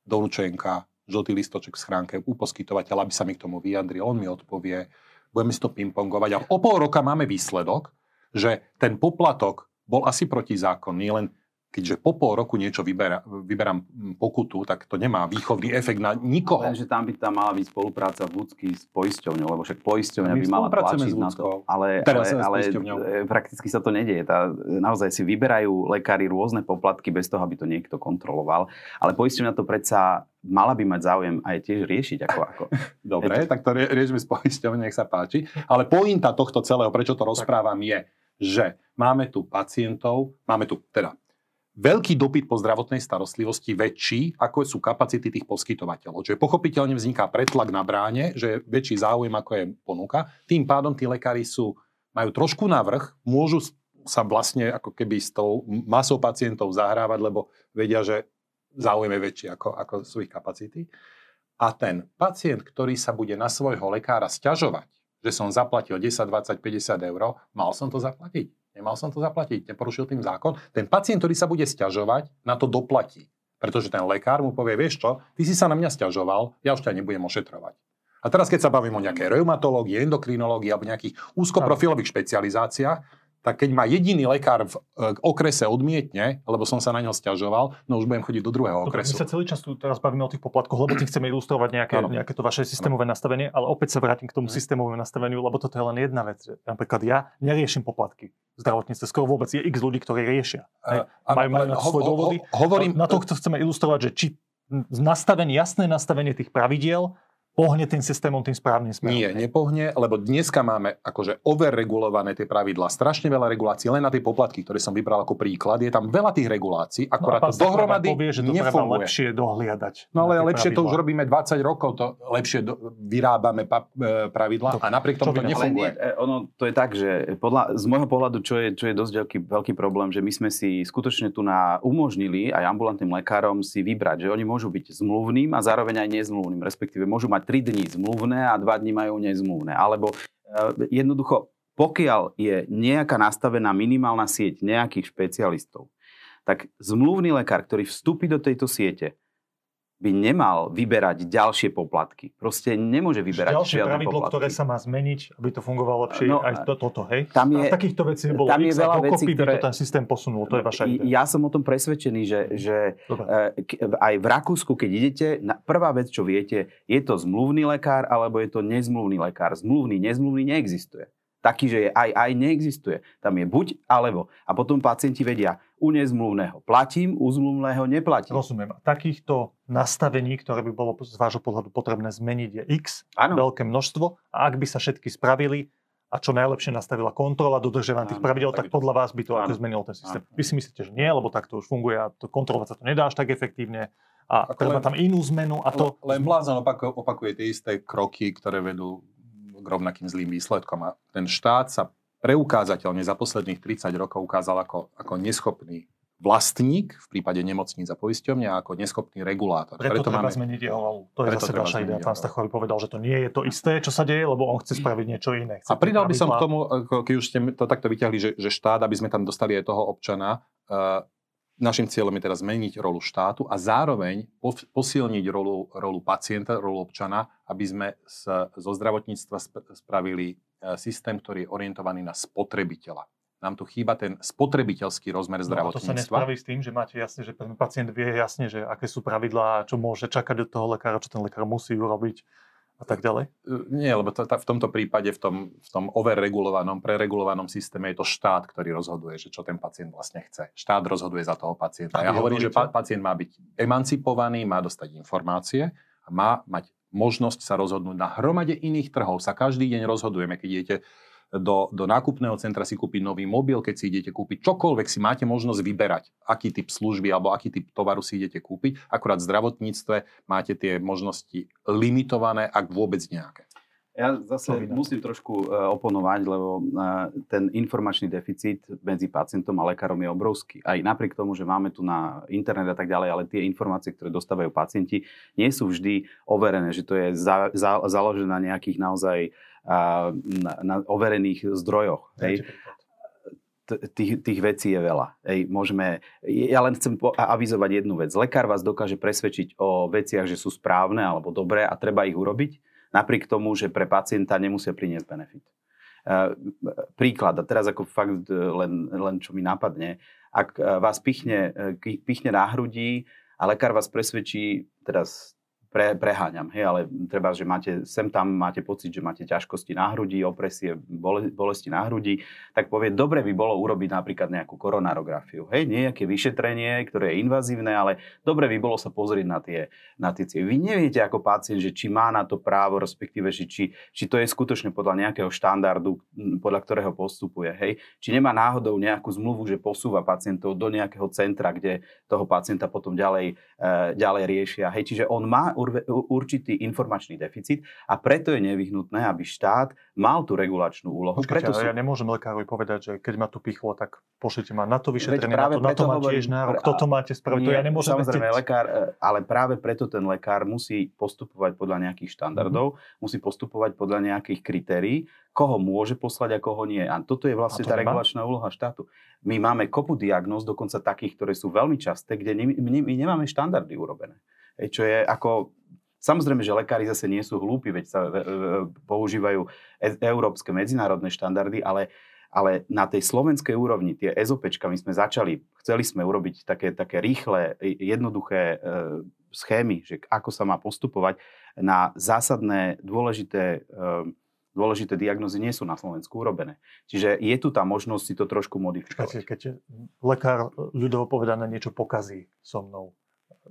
doručenka, žltý listoček v schránke u poskytovateľa, aby sa mi k tomu vyjadril, on mi odpovie, budeme si to pingpongovať. A o pol roka máme výsledok, že ten poplatok bol asi protizákonný, len keďže po pol roku niečo vybera, vyberám pokutu, tak to nemá výchovný efekt na nikoho. Lenže tam by tam mala byť spolupráca Vúcky s poisťovňou, lebo však poisťovňa by mala tlačiť na to. Ale, Teraz ale, ale e, prakticky sa to nedieje. Tá, naozaj si vyberajú lekári rôzne poplatky bez toho, aby to niekto kontroloval. Ale poisťovňa to predsa mala by mať záujem aj tiež riešiť. Ako, ako. Dobre, tak to riešime s poisťovňou, nech sa páči. Ale pointa tohto celého, prečo to rozprávam, je, že máme tu pacientov, máme tu teda veľký dopyt po zdravotnej starostlivosti väčší, ako sú kapacity tých poskytovateľov. Čiže pochopiteľne vzniká pretlak na bráne, že je väčší záujem, ako je ponuka. Tým pádom tí lekári sú, majú trošku navrh, môžu sa vlastne ako keby s tou masou pacientov zahrávať, lebo vedia, že záujem je väčší, ako, ako sú ich kapacity. A ten pacient, ktorý sa bude na svojho lekára sťažovať, že som zaplatil 10, 20, 50 eur, mal som to zaplatiť? Nemal som to zaplatiť, neporušil tým zákon. Ten pacient, ktorý sa bude stiažovať, na to doplatí. Pretože ten lekár mu povie, vieš čo, ty si sa na mňa stiažoval, ja už ťa nebudem ošetrovať. A teraz, keď sa bavím o nejakej reumatológii, endokrinológii alebo nejakých úzkoprofilových špecializáciách, tak keď ma jediný lekár v e, okrese odmietne, lebo som sa na ňo stiažoval, no už budem chodiť do druhého okresu. My sa celý čas tu teraz bavíme o tých poplatkoch, lebo tým chceme ilustrovať nejaké, nejaké to vaše systémové ano. nastavenie, ale opäť sa vrátim k tomu ano. systémovému nastaveniu, lebo toto je len jedna vec. Napríklad ja neriešim poplatky v zdravotníctve. Skoro vôbec je x ľudí, ktorí riešia. Uh, majú, majú na to svoje dôvody. Hovorím, na to chceme ilustrovať, že či nastavenie, jasné nastavenie tých pravidiel pohne tým systémom tým správnym smerom. Nie, nepohne, lebo dneska máme akože overregulované tie pravidlá, strašne veľa regulácií, len na tie poplatky, ktoré som vybral ako príklad, je tam veľa tých regulácií, no akorát no to dohromady povie, že to nefunguje. lepšie dohliadať. No ale lepšie pravidlá. to už robíme 20 rokov, to lepšie do, vyrábame pa, e, pravidlá a napriek tomu to nefunguje. Nie, ono to je tak, že podľa, z môjho pohľadu, čo je, čo je dosť veľký, veľký problém, že my sme si skutočne tu na umožnili aj ambulantným lekárom si vybrať, že oni môžu byť zmluvným a zároveň aj nezmluvným, respektíve môžu mať 3 dní zmluvné a 2 dní majú nezmluvné. Alebo eh, jednoducho, pokiaľ je nejaká nastavená minimálna sieť nejakých špecialistov, tak zmluvný lekár, ktorý vstúpi do tejto siete, by nemal vyberať ďalšie poplatky. Proste nemôže vyberať Ďalšie pravidlo, poplatky. ktoré sa má zmeniť, aby to fungovalo lepšie, no, aj to, toto, hej? Tam je, a takýchto vecí bolo tam je veľa vecí, ktoré... by to ten systém posunul, to je vaša idea. Ja som o tom presvedčený, že, že Dobre. e, aj v Rakúsku, keď idete, prvá vec, čo viete, je to zmluvný lekár alebo je to nezmluvný lekár. Zmluvný, nezmluvný neexistuje taký, že je aj, aj neexistuje. Tam je buď alebo. A potom pacienti vedia, u nezmluvného platím, u zmluvného neplatím. Rozumiem. A takýchto nastavení, ktoré by bolo z vášho pohľadu potrebné zmeniť, je X, Áno. veľké množstvo. A ak by sa všetky spravili, a čo najlepšie nastavila kontrola dodržiavania tých pravidel, tak podľa vás by to ako Áno. zmenilo ten systém. Áno. Vy si myslíte, že nie, lebo tak to už funguje a to kontrolovať sa to nedá až tak efektívne a Ako treba len- tam inú zmenu a to... Len blázon opakuje, opakuje tie isté kroky, ktoré vedú k rovnakým zlým výsledkom. A ten štát sa preukázateľne za posledných 30 rokov ukázal ako, ako neschopný vlastník v prípade nemocníc a poisťovne a ako neschopný regulátor. Preto, treba máme, zmeniť jeho rolu. To je Preto zase zmeniť idea. Pán rolu. Stachovi povedal, že to nie je to isté, čo sa deje, lebo on chce spraviť niečo iné. Chce A pridal by som k tomu, keď už ste to takto vyťahli, že, že štát, aby sme tam dostali aj toho občana, uh, našim cieľom je teraz zmeniť rolu štátu a zároveň pos- posilniť rolu, rolu pacienta, rolu občana, aby sme z, zo zdravotníctva sp- spravili systém, ktorý je orientovaný na spotrebiteľa. Nám tu chýba ten spotrebiteľský rozmer No, a to sa zdravotníctva. nespraví s tým, že máte jasne, že ten pacient vie jasne, že aké sú pravidlá, čo môže čakať od toho lekára, čo ten lekár musí urobiť a tak ďalej. Uh, Nie, lebo to, to, v tomto prípade, v tom, v tom overregulovanom, preregulovanom systéme je to štát, ktorý rozhoduje, že čo ten pacient vlastne chce. Štát rozhoduje za toho pacienta. A Ja hovorím, že pa, pacient má byť emancipovaný, má dostať informácie a má mať možnosť sa rozhodnúť na hromade iných trhov. Sa každý deň rozhodujeme, keď idete do, do nákupného centra si kúpiť nový mobil, keď si idete kúpiť čokoľvek, si máte možnosť vyberať, aký typ služby alebo aký typ tovaru si idete kúpiť. Akurát v zdravotníctve máte tie možnosti limitované, ak vôbec nejaké. Ja zase musím trošku uh, oponovať, lebo uh, ten informačný deficit medzi pacientom a lekárom je obrovský. Aj napriek tomu, že máme tu na internet a tak ďalej, ale tie informácie, ktoré dostávajú pacienti, nie sú vždy overené, že to je za, za, založené na nejakých naozaj uh, na, na overených zdrojoch. Hej. Tých, tých vecí je veľa. Hej, môžeme, ja len chcem po- avizovať jednu vec. Lekár vás dokáže presvedčiť o veciach, že sú správne alebo dobré a treba ich urobiť, napriek tomu, že pre pacienta nemusia priniesť benefit. Uh, príklad, a teraz ako fakt e, len, len čo mi napadne, ak e, vás pichne, e, pichne na hrudi a lekár vás presvedčí, teraz pre, preháňam, hej, ale treba, že máte, sem tam máte pocit, že máte ťažkosti na hrudi, opresie, bole, bolesti na hrudi, tak povie, dobre by bolo urobiť napríklad nejakú koronarografiu. Hej, nejaké vyšetrenie, ktoré je invazívne, ale dobre by bolo sa pozrieť na tie, na tie cievy. Vy neviete ako pacient, že či má na to právo, respektíve, že či, či to je skutočne podľa nejakého štandardu, podľa ktorého postupuje. Hej. Či nemá náhodou nejakú zmluvu, že posúva pacientov do nejakého centra, kde toho pacienta potom ďalej, e, ďalej riešia. Hej. Čiže on má urve- určitý informačný deficit a preto je nevyhnutné, aby štát mal tú regulačnú úlohu. Počkajte, Preto sú... ja nemôžem lekárovi povedať, že keď ma tu pichlo, tak pošlite ma na to vyšetrenie, na to, na to hovorím, tiež nárok, pre- toto máte spraviť, to ja nemôžem Samozrejme, vedieť. lekár, e, ale práve preto ten lekár musí postupovať podľa nejakých štandardov, Mhm. musí postupovať podľa nejakých kritérií, koho môže poslať a koho nie. A toto je vlastne A tá nemá? regulačná úloha štátu. My máme kopu diagnóz, dokonca takých, ktoré sú veľmi časté, kde my, my, my nemáme štandardy urobené. Čo je ako... Samozrejme, že lekári zase nie sú hlúpi, veď sa e, e, používajú e- európske medzinárodné štandardy, ale ale na tej slovenskej úrovni, tie SOPčka, my sme začali, chceli sme urobiť také, také rýchle, jednoduché schémy, že ako sa má postupovať na zásadné, dôležité, dôležité diagnozy nie sú na Slovensku urobené. Čiže je tu tá možnosť si to trošku modifikovať. keď lekár ľudovo povedané niečo pokazí so mnou,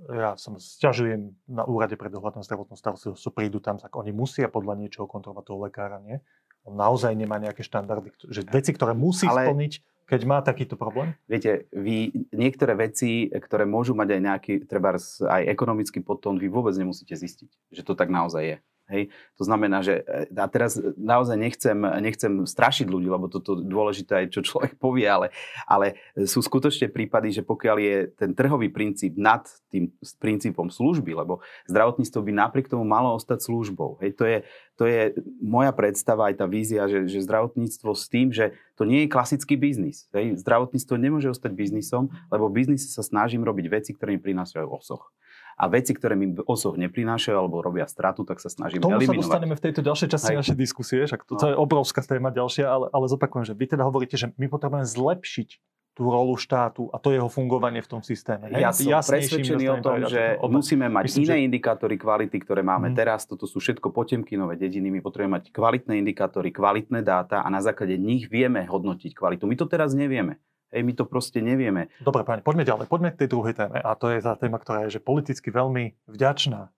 ja sa sťažujem na úrade pre dohľad na zdravotnú starostlivosť, prídu tam, tak oni musia podľa niečoho kontrolovať toho lekára, nie? On naozaj nemá nejaké štandardy, že veci, ktoré musí Ale- splniť, keď má takýto problém? Viete, vy niektoré veci, ktoré môžu mať aj nejaký, treba aj ekonomický podtón, vy vôbec nemusíte zistiť, že to tak naozaj je. Hej? To znamená, že e, a teraz naozaj nechcem, nechcem strašiť ľudí, lebo toto dôležité je, čo človek povie, ale, ale sú skutočne prípady, že pokiaľ je ten trhový princíp nad tým princípom služby, lebo zdravotníctvo by napriek tomu malo ostať službou. Hej? To, je, to je moja predstava, aj tá vízia, že, že zdravotníctvo s tým, že to nie je klasický biznis. Hej? Zdravotníctvo nemôže ostať biznisom, lebo v biznise sa snažím robiť veci, ktoré mi prinášajú osoch a veci, ktoré mi osoch neprinášajú alebo robia stratu, tak sa snažím Tomu eliminovať. sa dostaneme v tejto ďalšej časti našej diskusie, však to, no. je obrovská téma ďalšia, ale, ale zopakujem, že vy teda hovoríte, že my potrebujeme zlepšiť tú rolu štátu a to jeho fungovanie v tom systéme. Hej? Ja som presvedčený o tom, že od... musíme mať Myslím, iné že... indikátory kvality, ktoré máme mm. teraz. Toto sú všetko potemkinové dediny. My potrebujeme mať kvalitné indikátory, kvalitné dáta a na základe nich vieme hodnotiť kvalitu. My to teraz nevieme. Hej, my to proste nevieme. Dobre, páni, poďme ďalej. Poďme k tej druhej téme. A to je tá téma, ktorá je že politicky veľmi vďačná.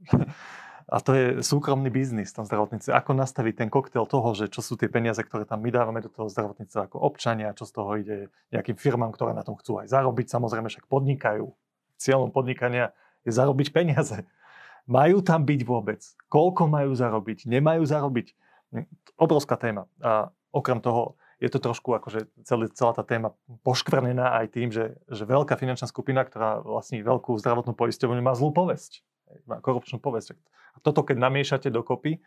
a to je súkromný biznis v tom. Ako nastaviť ten koktail toho, že čo sú tie peniaze, ktoré tam my dávame do toho zdravotníctva ako občania, čo z toho ide nejakým firmám, ktoré na tom chcú aj zarobiť. Samozrejme, však podnikajú. Cieľom podnikania je zarobiť peniaze. Majú tam byť vôbec? Koľko majú zarobiť? Nemajú zarobiť? Obrovská téma. A okrem toho, je to trošku akože celý, celá tá téma poškvrnená aj tým, že, že veľká finančná skupina, ktorá vlastní veľkú zdravotnú poisťovňu, má zlú povesť. Má korupčnú povesť. A toto, keď namiešate dokopy,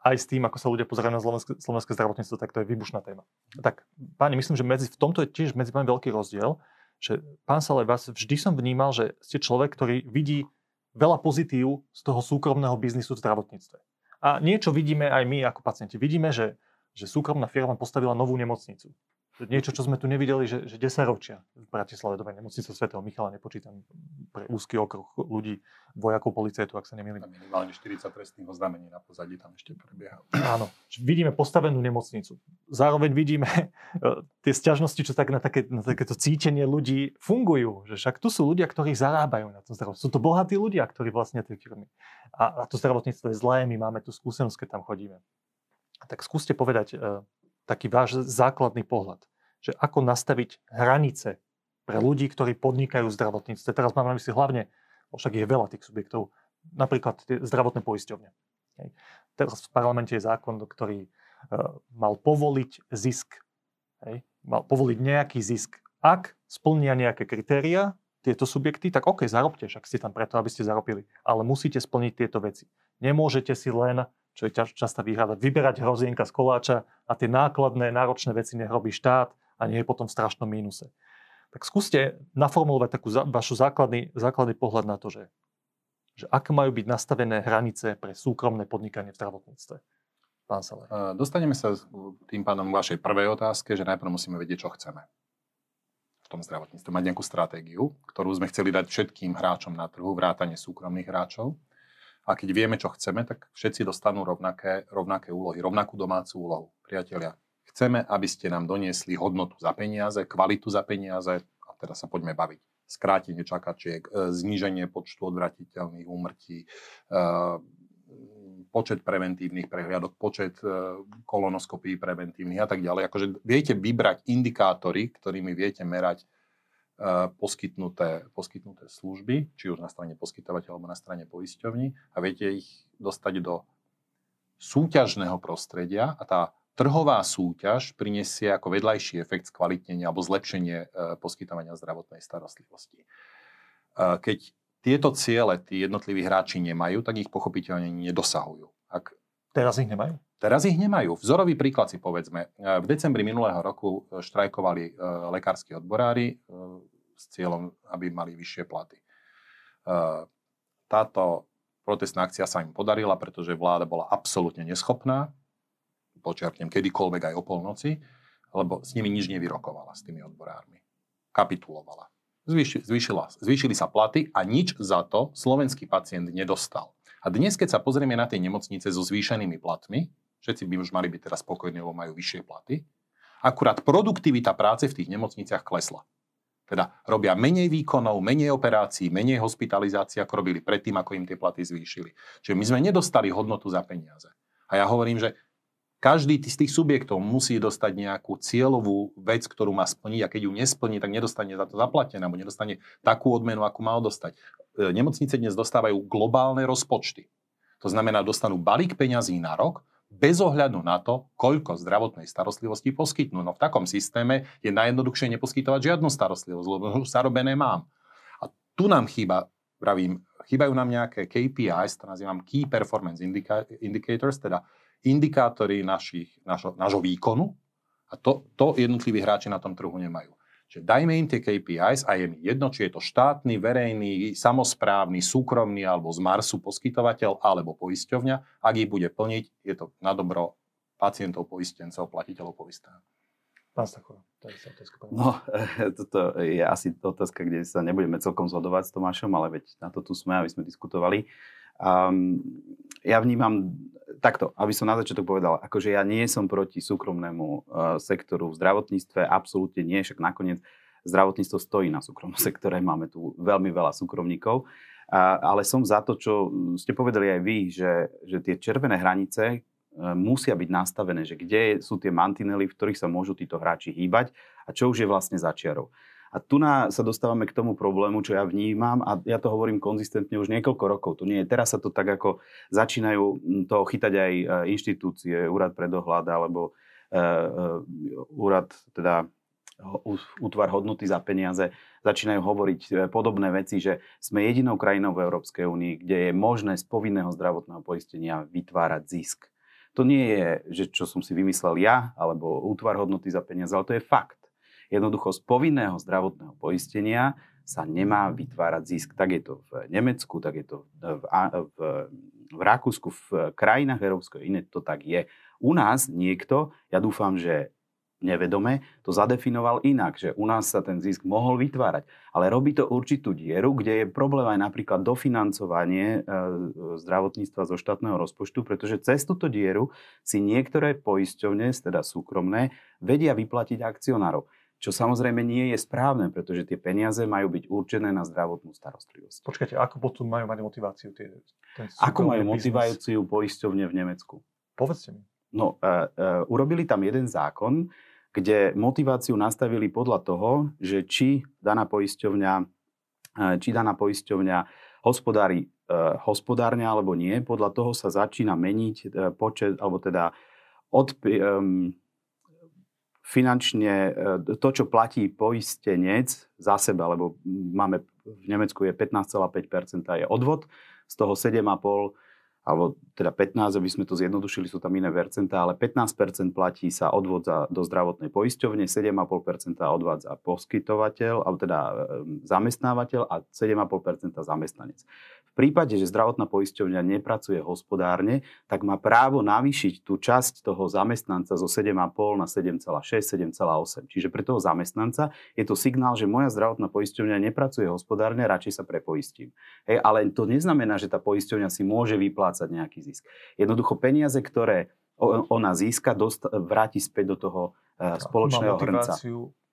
aj s tým, ako sa ľudia pozerajú na slovenské, slovenské zdravotníctvo, tak to je výbušná téma. Tak, páni, myslím, že medzi, v tomto je tiež medzi vami veľký rozdiel, že pán Sale, vás vždy som vnímal, že ste človek, ktorý vidí veľa pozitív z toho súkromného biznisu v zdravotníctve. A niečo vidíme aj my ako pacienti. Vidíme, že že súkromná firma postavila novú nemocnicu. Niečo, čo sme tu nevideli, že, že 10 ročia v Bratislave, dobre, nemocnicu svätého Michala nepočítam pre úzky okruh ľudí, vojakov policajtu, ak sa nemýlim. Minimálne 40 trestných oznámení na pozadí tam ešte prebieha. Áno, vidíme postavenú nemocnicu. Zároveň vidíme e, tie sťažnosti, čo tak na, také, na takéto cítenie ľudí fungujú. Že však tu sú ľudia, ktorí zarábajú na tom zdravotníctve. Sú to bohatí ľudia, ktorí vlastnia tie firmy. A, a to zdravotníctvo je zlé, my máme tú skúsenosť, keď tam chodíme. Tak skúste povedať e, taký váš základný pohľad, že ako nastaviť hranice pre ľudí, ktorí podnikajú v zdravotníctve. Teraz mám na mysli hlavne, však je veľa tých subjektov, napríklad tie zdravotné poisťovne. Teraz v parlamente je zákon, ktorý e, mal povoliť zisk. Mal povoliť nejaký zisk. Ak splnia nejaké kritéria tieto subjekty, tak OK, zarobte, však ste tam preto, aby ste zarobili. Ale musíte splniť tieto veci. Nemôžete si len čo je častá výhrada, vyberať hrozienka z koláča a tie nákladné, náročné veci nech robí štát a nie je potom v strašnom mínuse. Tak skúste naformulovať takú vašu základný, základný pohľad na to, že, že aké majú byť nastavené hranice pre súkromné podnikanie v zdravotníctve. Pán Saler. Dostaneme sa tým pádom k vašej prvej otázke, že najprv musíme vedieť, čo chceme v tom zdravotníctve. Mať nejakú stratégiu, ktorú sme chceli dať všetkým hráčom na trhu, vrátane súkromných hráčov a keď vieme, čo chceme, tak všetci dostanú rovnaké, rovnaké úlohy, rovnakú domácu úlohu. Priatelia, chceme, aby ste nám doniesli hodnotu za peniaze, kvalitu za peniaze a teraz sa poďme baviť. Skrátenie čakačiek, e, zníženie počtu odvratiteľných úmrtí, e, počet preventívnych prehliadok, počet e, kolonoskopí preventívnych a tak ďalej. Akože viete vybrať indikátory, ktorými viete merať poskytnuté, poskytnuté služby, či už na strane poskytovateľa alebo na strane poisťovní a viete ich dostať do súťažného prostredia a tá trhová súťaž prinesie ako vedľajší efekt skvalitnenia alebo zlepšenie eh, poskytovania zdravotnej starostlivosti. Eh, keď tieto ciele tí jednotliví hráči nemajú, tak ich pochopiteľne nedosahujú. Ak Teraz ich nemajú? Teraz ich nemajú. Vzorový príklad si povedzme. V decembri minulého roku štrajkovali e, lekársky odborári e, s cieľom, aby mali vyššie platy. E, táto protestná akcia sa im podarila, pretože vláda bola absolútne neschopná, počiarknem kedykoľvek aj o polnoci, lebo s nimi nič nevyrokovala, s tými odborármi. Kapitulovala. Zvýši, zvýšila, zvýšili sa platy a nič za to slovenský pacient nedostal. A dnes, keď sa pozrieme na tie nemocnice so zvýšenými platmi, Všetci by už mali byť teraz spokojní, lebo majú vyššie platy. Akurát produktivita práce v tých nemocniciach klesla. Teda robia menej výkonov, menej operácií, menej hospitalizácií, ako robili predtým, ako im tie platy zvýšili. Čiže my sme nedostali hodnotu za peniaze. A ja hovorím, že každý z tých subjektov musí dostať nejakú cieľovú vec, ktorú má splniť a keď ju nesplní, tak nedostane za to zaplatené, alebo nedostane takú odmenu, akú mal dostať. E, nemocnice dnes dostávajú globálne rozpočty. To znamená, dostanú balík peňazí na rok, bez ohľadu na to, koľko zdravotnej starostlivosti poskytnú. No v takom systéme je najjednoduchšie neposkytovať žiadnu starostlivosť, lebo zarobené mám. A tu nám chýba, pravím, chýbajú nám nejaké KPIs, to nazývam Key Performance Indicators, teda indikátory našich, našo, nášho výkonu a to, to jednotliví hráči na tom trhu nemajú. Čiže dajme im tie KPIs a je mi jedno, či je to štátny, verejný, samozprávny, súkromný alebo z Marsu poskytovateľ alebo poisťovňa. Ak ich bude plniť, je to na dobro pacientov, poistencov, platiteľov poistného. Pán Stachova, to je otázka. No, toto je asi otázka, kde sa nebudeme celkom zhodovať s Tomášom, ale veď na to tu sme, aby sme diskutovali. Um, ja vnímam takto, aby som na začiatok povedal, akože ja nie som proti súkromnému uh, sektoru v zdravotníctve, absolútne nie, však nakoniec zdravotníctvo stojí na súkromnom sektore, máme tu veľmi veľa súkromníkov, uh, ale som za to, čo ste povedali aj vy, že, že tie červené hranice uh, musia byť nastavené, že kde sú tie mantinely, v ktorých sa môžu títo hráči hýbať a čo už je vlastne začiarov. A tu na, sa dostávame k tomu problému, čo ja vnímam a ja to hovorím konzistentne už niekoľko rokov. Tu nie je. Teraz sa to tak ako začínajú to chytať aj e, inštitúcie, úrad pre dohľad alebo uh, úrad, teda útvar hodnoty za peniaze, začínajú hovoriť podobné veci, že sme jedinou krajinou v Európskej únii, kde je možné z povinného zdravotného poistenia vytvárať zisk. To nie je, že čo som si vymyslel ja, alebo útvar hodnoty za peniaze, ale to je fakt. Jednoducho z povinného zdravotného poistenia sa nemá vytvárať zisk. Tak je to v Nemecku, tak je to v, v, v Rakúsku, v krajinách Európskej iné to tak je. U nás niekto, ja dúfam, že nevedome, to zadefinoval inak, že u nás sa ten zisk mohol vytvárať. Ale robí to určitú dieru, kde je problém aj napríklad dofinancovanie e, zdravotníctva zo štátneho rozpočtu, pretože cez túto dieru si niektoré poisťovne, teda súkromné, vedia vyplatiť akcionárov. Čo samozrejme nie je správne, pretože tie peniaze majú byť určené na zdravotnú starostlivosť. Počkajte, ako potom majú mať motiváciu tie, ten Ako majú motiváciu poisťovne v Nemecku? Povedzte mi. No, uh, uh, urobili tam jeden zákon, kde motiváciu nastavili podľa toho, že či daná poisťovňa, uh, či daná poisťovňa hospodári uh, hospodárne alebo nie, podľa toho sa začína meniť uh, počet, alebo teda od, um, finančne e, to, čo platí poistenec za seba, lebo máme v Nemecku je 15,5% je odvod, z toho 7,5% alebo teda 15, aby sme to zjednodušili, sú tam iné percentá, ale 15% platí sa odvodza do zdravotnej poisťovne, 7,5% odvádza poskytovateľ, alebo teda zamestnávateľ a 7,5% zamestnanec. V prípade, že zdravotná poisťovňa nepracuje hospodárne, tak má právo navýšiť tú časť toho zamestnanca zo 7,5 na 7,6, 7,8. Čiže pre toho zamestnanca je to signál, že moja zdravotná poisťovňa nepracuje hospodárne, radšej sa prepoistím. Hej, ale to neznamená, že tá poisťovňa si môže vyplácať nejaký zisk. Jednoducho peniaze, ktoré ona získa, dost, vráti späť do toho uh, spoločného hrnca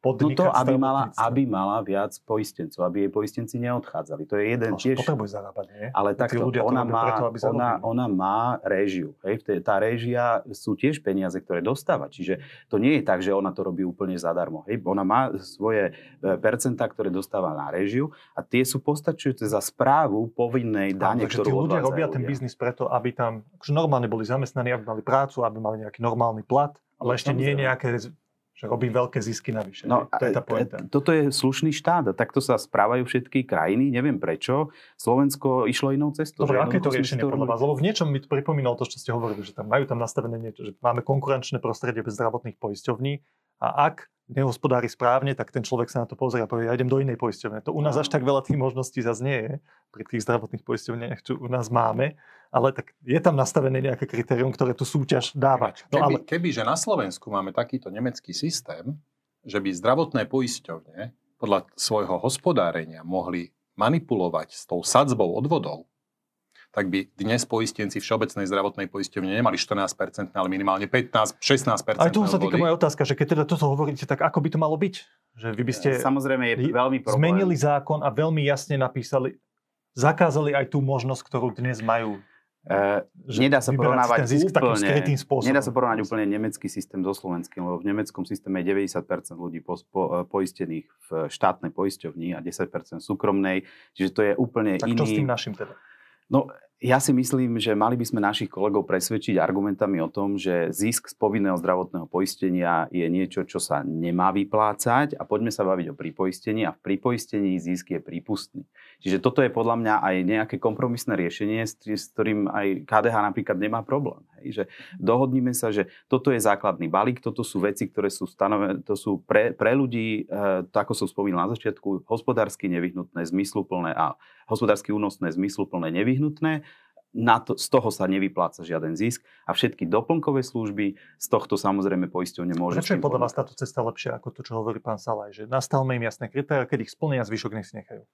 podnikať. No aby mala, aby mala viac poistencov, aby jej poistenci neodchádzali. To je jeden tiež... Potrebuje zarábať, nie? Ale takto, ona, má, preto, aby ona, ona má réžiu. Hej? Tá réžia sú tiež peniaze, ktoré dostáva. Čiže to nie je tak, že ona to robí úplne zadarmo. Hej? Ona má svoje e, percentá, ktoré dostáva na réžiu a tie sú postačujúce za správu povinnej dane, ktorú tí ľudia robia ten biznis preto, aby tam akože normálne boli zamestnaní, aby mali prácu, aby mali nejaký normálny plat, ale no, ešte nie je nejaké že robí veľké zisky navyše. No, to je tá pointa. Toto je slušný štát a takto sa správajú všetky krajiny. Neviem prečo. Slovensko išlo inou cestou. Dobre, aké to riešenie podľa vás? Lebo v niečom mi pripomínalo to, čo ste hovorili, že tam majú tam nastavené niečo, že máme konkurenčné prostredie bez zdravotných poisťovní a ak nehospodári správne, tak ten človek sa na to pozrie a povie, ja idem do inej poisťovne. To u nás až tak veľa tých možností zase nie je pri tých zdravotných poisťovniach, čo u nás máme, ale tak je tam nastavené nejaké kritérium, ktoré tú súťaž dáva. No, keby, ale... keby, že na Slovensku máme takýto nemecký systém, že by zdravotné poisťovne podľa svojho hospodárenia mohli manipulovať s tou sadzbou odvodov, tak by dnes poistenci Všeobecnej zdravotnej poisťovne nemali 14%, ale minimálne 15-16%. Aj tu sa týka moja otázka, že keď teda toto hovoríte, tak ako by to malo byť? Že vy by ste Samozrejme je veľmi problém. zmenili zákon a veľmi jasne napísali, zakázali aj tú možnosť, ktorú dnes majú Uh, nedá sa porovnávať úplne, nedá sa porovnať úplne nemecký systém so slovenským, lebo v nemeckom systéme je 90% ľudí po, po, poistených v štátnej poisťovni a 10% súkromnej, čiže to je úplne tak iný... čo s tým našim teda? No, ja si myslím, že mali by sme našich kolegov presvedčiť argumentami o tom, že zisk z povinného zdravotného poistenia je niečo, čo sa nemá vyplácať a poďme sa baviť o pripoistení a v pripoistení zisk je prípustný. Čiže toto je podľa mňa aj nejaké kompromisné riešenie, s ktorým aj KDH napríklad nemá problém. Hej? Že dohodníme sa, že toto je základný balík, toto sú veci, ktoré sú stanovené, to sú pre, pre ľudí, e, to ako som spomínal na začiatku, hospodársky nevyhnutné, zmysluplné a hospodársky únosné, zmysluplné, nevyhnutné. Na to, z toho sa nevypláca žiaden zisk a všetky doplnkové služby z tohto samozrejme poisťovne môže... Prečo je podľa vás táto cesta lepšia ako to, čo hovorí pán Salaj? Že nastavme im jasné kritéria, keď ich splnia, zvyšok nech si nechajú.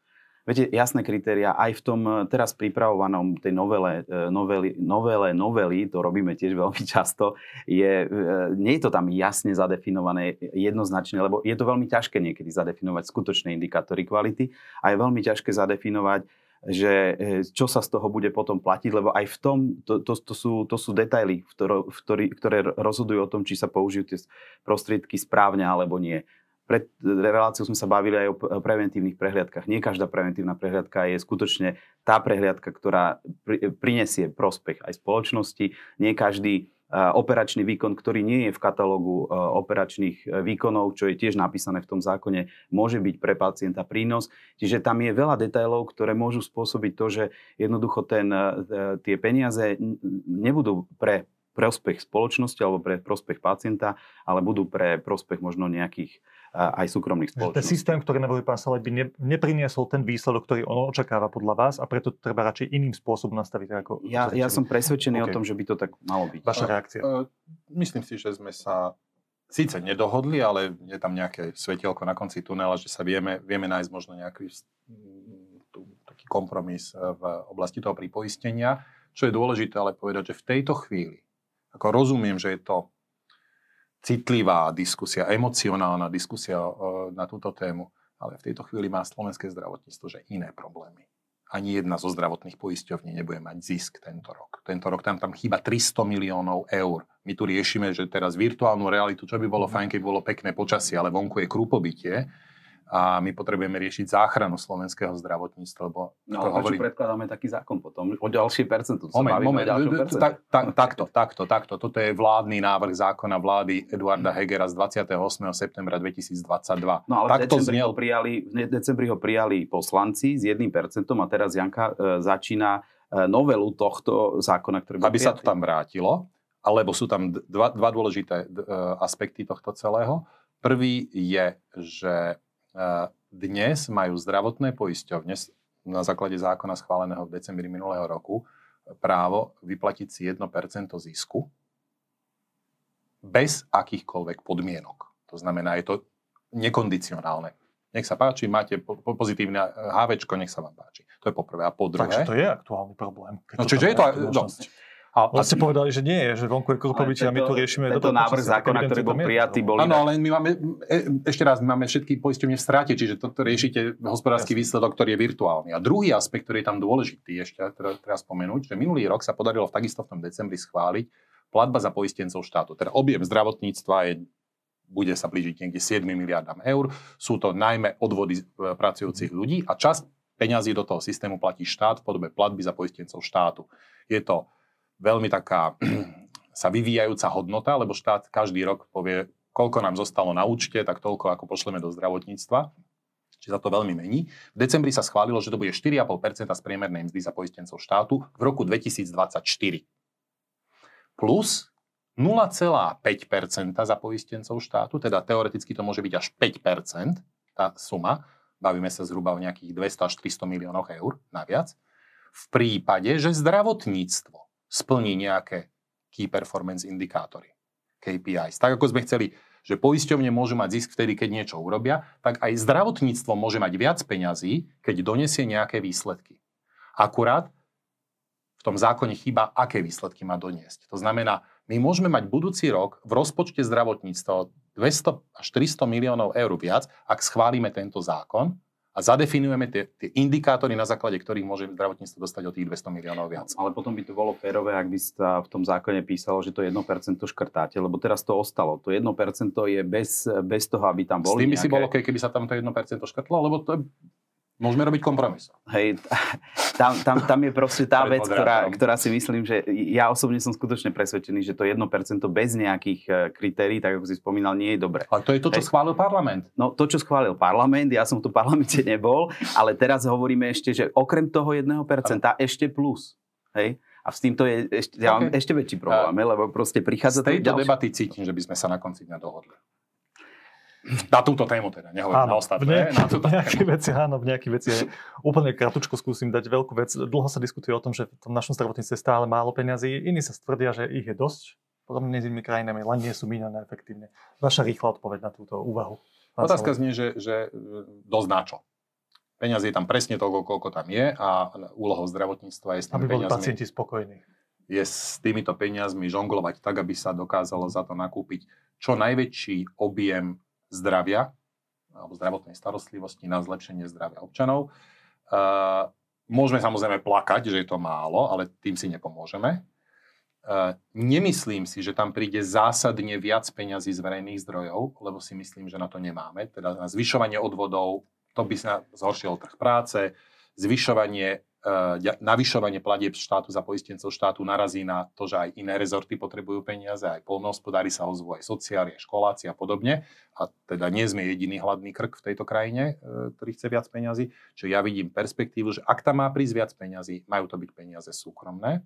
Viete, jasné kritéria aj v tom eh, teraz pripravovanom tej novele, eh, novely, novele, novely, to robíme tiež veľmi často, je, eh, nie je to tam jasne zadefinované jednoznačne, lebo je to veľmi ťažké niekedy zadefinovať skutočné indikátory kvality a je veľmi ťažké zadefinovať že čo sa z toho bude potom platiť, lebo aj v tom, to, to, to, sú, to sú detaily, v ktorý, ktoré rozhodujú o tom, či sa použijú tie prostriedky správne alebo nie. Pred reláciou sme sa bavili aj o preventívnych prehliadkach. Nie každá preventívna prehliadka je skutočne tá prehliadka, ktorá prinesie prospech aj spoločnosti. Nie každý operačný výkon, ktorý nie je v katalógu operačných e, výkonov, čo je tiež napísané v tom zákone, môže byť pre pacienta prínos. Čiže tam je veľa detailov, ktoré môžu spôsobiť to, že jednoducho ten, e, tie peniaze nebudú pre prospech spoločnosti alebo pre prospech pacienta, ale budú pre prospech možno nejakých aj súkromných spoločností. Ten systém, ktorý navrhuje pán Salaj, by ne, nepriniesol ten výsledok, ktorý on očakáva podľa vás a preto treba radšej iným spôsobom nastaviť. Ako ja, ja som presvedčený okay. o tom, že by to tak malo byť. Vaša reakcia? Uh, myslím si, že sme sa síce nedohodli, ale je tam nejaké svetielko na konci tunela, že sa vieme, vieme nájsť možno nejaký taký kompromis e, v oblasti toho pripoistenia. Čo je dôležité ale povedať, že v tejto chvíli, ako rozumiem, že je to citlivá diskusia, emocionálna diskusia e, na túto tému, ale v tejto chvíli má slovenské zdravotníctvo že iné problémy. Ani jedna zo zdravotných poisťovní nebude mať zisk tento rok. Tento rok tam, tam chýba 300 miliónov eur. My tu riešime, že teraz virtuálnu realitu, čo by bolo fajn, keď bolo pekné počasie, ale vonku je krúpobytie, a my potrebujeme riešiť záchranu slovenského zdravotníctva. Lebo no ale hovorí... predkladáme taký zákon potom o ďalšie percentu. Moment, moment, tak, tak, takto, takto, takto. Toto je vládny návrh zákona vlády Eduarda Hegera z 28. septembra 2022. No ale takto v, decembri znel... ho prijali, v decembri ho prijali poslanci s 1% a teraz Janka e, začína e, novelu tohto zákona, ktorý Aby prijatý. sa to tam vrátilo, alebo sú tam dva, dva dôležité e, aspekty tohto celého. Prvý je, že dnes majú zdravotné poisťovne na základe zákona schváleného v decembri minulého roku právo vyplatiť si 1% zisku bez akýchkoľvek podmienok. To znamená, je to nekondicionálne. Nech sa páči, máte pozitívne HV, nech sa vám páči. To je poprvé. A po druhé... Takže to je aktuálny problém. No, čiže je to... No, a, a ste povedali, že nie, že vonku je korpobičie a my tu riešime... Tento návrh zákona, ktorý bol prijatý, bol... Áno, ale my máme, e, ešte raz, my máme všetky poisťovne v stráte, čiže toto riešite hospodársky Jasne. výsledok, ktorý je virtuálny. A druhý aspekt, ktorý je tam dôležitý, ešte treba, treba spomenúť, že minulý rok sa podarilo v takisto v tom decembri schváliť platba za poistencov štátu. Teda objem zdravotníctva je bude sa blížiť niekde 7 miliardám eur. Sú to najmä odvody e, pracujúcich ľudí a časť peňazí do toho systému platí štát v podobe platby za poistencov štátu. Je to veľmi taká sa vyvíjajúca hodnota, lebo štát každý rok povie, koľko nám zostalo na účte, tak toľko, ako pošleme do zdravotníctva. Čiže sa to veľmi mení. V decembri sa schválilo, že to bude 4,5% z priemernej mzdy za poistencov štátu v roku 2024. Plus 0,5% za poistencov štátu, teda teoreticky to môže byť až 5% tá suma, bavíme sa zhruba o nejakých 200 až 300 miliónoch eur naviac, v prípade, že zdravotníctvo splní nejaké key performance indikátory, KPIs. Tak ako sme chceli, že poisťovne môžu mať zisk vtedy, keď niečo urobia, tak aj zdravotníctvo môže mať viac peňazí, keď donesie nejaké výsledky. Akurát v tom zákone chýba, aké výsledky má doniesť. To znamená, my môžeme mať budúci rok v rozpočte zdravotníctva 200 až 300 miliónov eur viac, ak schválime tento zákon, a zadefinujeme tie, tie indikátory, na základe ktorých môže zdravotníctvo dostať o tých 200 miliónov viac. Ale potom by to bolo férové, ak by sa v tom zákone písalo, že to 1% škrtáte, lebo teraz to ostalo. To 1% je bez, bez toho, aby tam boli S tým by nejaké... si bolo keby sa tam to 1% škrtlo, lebo to je Môžeme robiť kompromis. Hej, tam, tam, tam je proste tá vec, ktorá, ktorá si myslím, že ja osobne som skutočne presvedčený, že to 1% bez nejakých eh, kritérií, tak ako si spomínal, nie je dobré. Ale to je to, čo Hej. schválil parlament. No to, čo schválil parlament, ja som tu v parlamente nebol, ale teraz hovoríme ešte, že okrem toho 1% ešte plus. Hej? A s týmto je ešte, ja mám OK. ešte väčší problém, hej, lebo proste Z prichádza to tejto debaty cítim, že by sme sa na konci dňa dohodli. Na túto tému teda, nehovorím na Áno, v, ostatné. nejakých, Na túto v nejakých veciach, áno, v nejakých veciach. Úplne kratučko skúsim dať veľkú vec. Dlho sa diskutuje o tom, že v tom našom zdravotníctve je stále málo peňazí. Iní sa tvrdia, že ich je dosť. Podobne s inými krajinami, len nie sú míňané efektívne. Vaša rýchla odpoveď na túto úvahu. Pán Otázka znie, že, že e, dosť na čo. Peňazí je tam presne toľko, koľko tam je a úlohou zdravotníctva je s tými aby boli peniazmi pacienti spokojní. je s týmito peniazmi žonglovať tak, aby sa dokázalo za to nakúpiť čo najväčší objem zdravia alebo zdravotnej starostlivosti na zlepšenie zdravia občanov. Uh, môžeme samozrejme plakať, že je to málo, ale tým si nepomôžeme. Nemyslím si, že tam príde zásadne viac peňazí z verejných zdrojov, lebo si myslím, že na to nemáme. Teda na zvyšovanie odvodov, to by sa zhoršil trh práce, zvyšovanie navyšovanie platieb štátu za poistencov štátu narazí na to, že aj iné rezorty potrebujú peniaze, aj polnohospodári sa ozvú, aj sociáli, aj školáci a podobne. A teda nie sme jediný hladný krk v tejto krajine, e, ktorý chce viac peňazí. Čiže ja vidím perspektívu, že ak tam má prísť viac peňazí, majú to byť peniaze súkromné.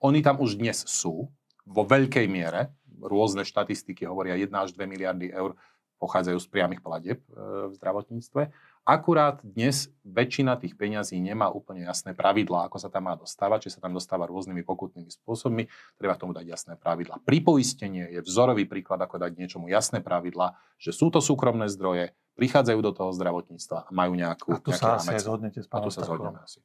Oni tam už dnes sú, vo veľkej miere. Rôzne štatistiky hovoria 1 až 2 miliardy eur pochádzajú z priamých platieb e, v zdravotníctve. Akurát dnes väčšina tých peňazí nemá úplne jasné pravidlá, ako sa tam má dostávať, či sa tam dostáva rôznymi pokutnými spôsobmi, treba tomu dať jasné pravidlá. Pripoistenie je vzorový príklad, ako dať niečomu jasné pravidlá, že sú to súkromné zdroje, prichádzajú do toho zdravotníctva a majú nejakú, A tu sa asi zhodnete s A tu pánom sa zhodneme asi.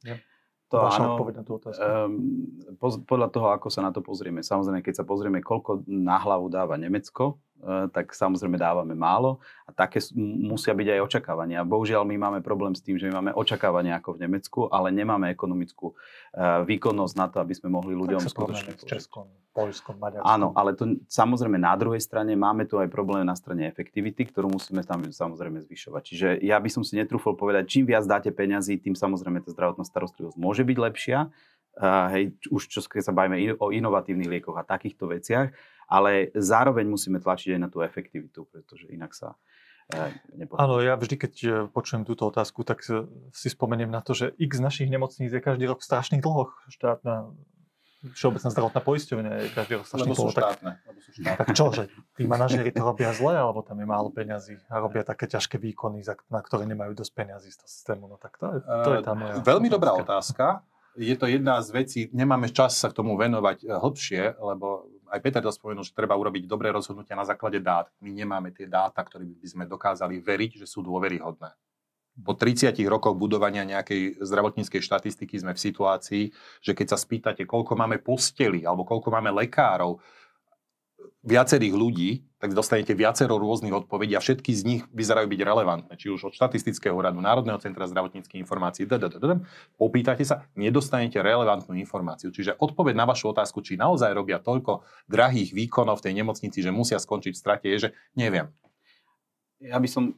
To Vaša áno, odpoveď na tú otázku. Um, podľa toho, ako sa na to pozrieme. Samozrejme, keď sa pozrieme, koľko na hlavu dáva Nemecko, tak samozrejme dávame málo a také musia byť aj očakávania. Bohužiaľ, my máme problém s tým, že my máme očakávania ako v Nemecku, ale nemáme ekonomickú uh, výkonnosť na to, aby sme mohli ľuďom tak skutočne... s Českom, Poľskom, Maďarskom. Áno, ale to samozrejme na druhej strane máme tu aj problém na strane efektivity, ktorú musíme tam samozrejme zvyšovať. Čiže ja by som si netrúfol povedať, čím viac dáte peňazí, tým samozrejme tá zdravotná starostlivosť môže byť lepšia. Uh, hej, už čo keď sa bavíme in- o inovatívnych liekoch a takýchto veciach, ale zároveň musíme tlačiť aj na tú efektivitu, pretože inak sa uh, nepohodí. Áno, ja vždy, keď e, počujem túto otázku, tak si spomeniem na to, že x našich nemocníc je každý rok v strašných dlhoch. Štátna, všeobecná zdravotná poisťovňa je každý rok v strašných Lebo. Tak, štátne. Lebo štátne. tak čo, že tí manažéri to robia zle, alebo tam je málo peňazí a robia také ťažké výkony, na ktoré nemajú dosť peňazí z toho systému. No tak to je, to je tá moja Eh, Veľmi dobrá otázka. Je to jedna z vecí, nemáme čas sa k tomu venovať eh, hlbšie, lebo aj Peter to spomenul, že treba urobiť dobré rozhodnutia na základe dát. My nemáme tie dáta, ktoré by sme dokázali veriť, že sú dôveryhodné. Po 30 rokoch budovania nejakej zdravotníckej štatistiky sme v situácii, že keď sa spýtate, koľko máme posteli alebo koľko máme lekárov, viacerých ľudí, tak dostanete viacero rôznych odpovedí a všetky z nich vyzerajú byť relevantné. Či už od štatistického úradu, Národného centra zdravotníckých informácií, popýtate sa, nedostanete relevantnú informáciu. Čiže odpoveď na vašu otázku, či naozaj robia toľko drahých výkonov v tej nemocnici, že musia skončiť v strate, je, že neviem. Ja by som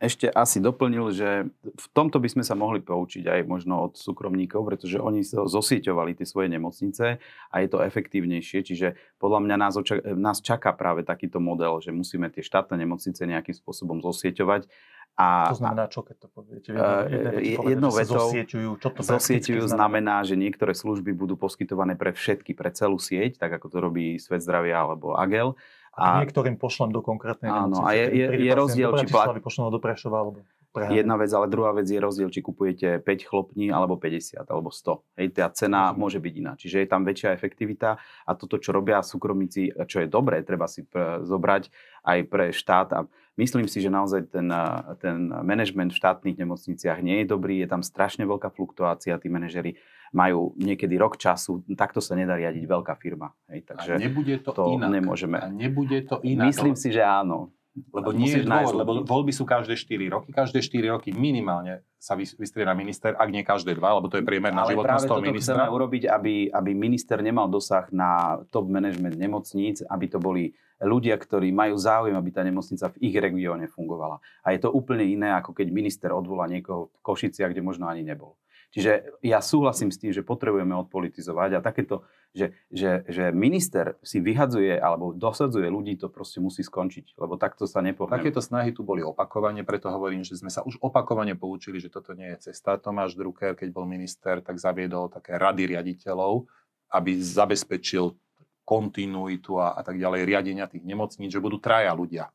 ešte asi doplnil, že v tomto by sme sa mohli poučiť aj možno od súkromníkov, pretože oni zosieťovali tie svoje nemocnice a je to efektívnejšie. Čiže podľa mňa nás, oča- nás čaká práve takýto model, že musíme tie štátne nemocnice nejakým spôsobom zosieťovať. A, To znamená čo, keď to poviete? Eh, Jednou vetou- čo to Zosieťujú znamená, že niektoré služby budú poskytované pre všetky, pre celú sieť, tak ako to robí Svet zdravia alebo Agel. A A niektorým pošlem do konkrétnej Áno, a je- je- je rozdiel, či ho do Prešova alebo Prehany. jedna vec, ale druhá vec je rozdiel, či kupujete 5 chlopní alebo 50 alebo 100. Hej, tá cena Rozumiem. môže byť iná. Čiže je tam väčšia efektivita a toto, čo robia súkromníci, čo je dobré, treba si pre, zobrať aj pre štát. A myslím si, že naozaj ten, a, ten management v štátnych nemocniciach nie je dobrý, je tam strašne veľká fluktuácia, tí manažery majú niekedy rok času, takto sa nedá riadiť veľká firma. Hej, Takže a nebude to, to inak. nemôžeme. A nebude to inak. myslím si, že áno. Lebo nie je dôvod, lebo voľby sú každé 4 roky. Každé 4 roky minimálne sa vystrieda minister, ak nie každé dva, lebo to je priemerná životnosť toho ministra. chceme urobiť, aby, aby minister nemal dosah na top management nemocníc, aby to boli ľudia, ktorí majú záujem, aby tá nemocnica v ich regióne fungovala. A je to úplne iné, ako keď minister odvolá niekoho v Košiciach, kde možno ani nebol. Čiže ja súhlasím s tým, že potrebujeme odpolitizovať a takéto, že, že, že minister si vyhadzuje alebo dosadzuje ľudí, to proste musí skončiť, lebo takto sa nepohne. Takéto snahy tu boli opakovane, preto hovorím, že sme sa už opakovane poučili, že toto nie je cesta. Tomáš Drucker, keď bol minister, tak zaviedol také rady riaditeľov, aby zabezpečil kontinuitu a, a tak ďalej riadenia tých nemocníc, že budú traja ľudia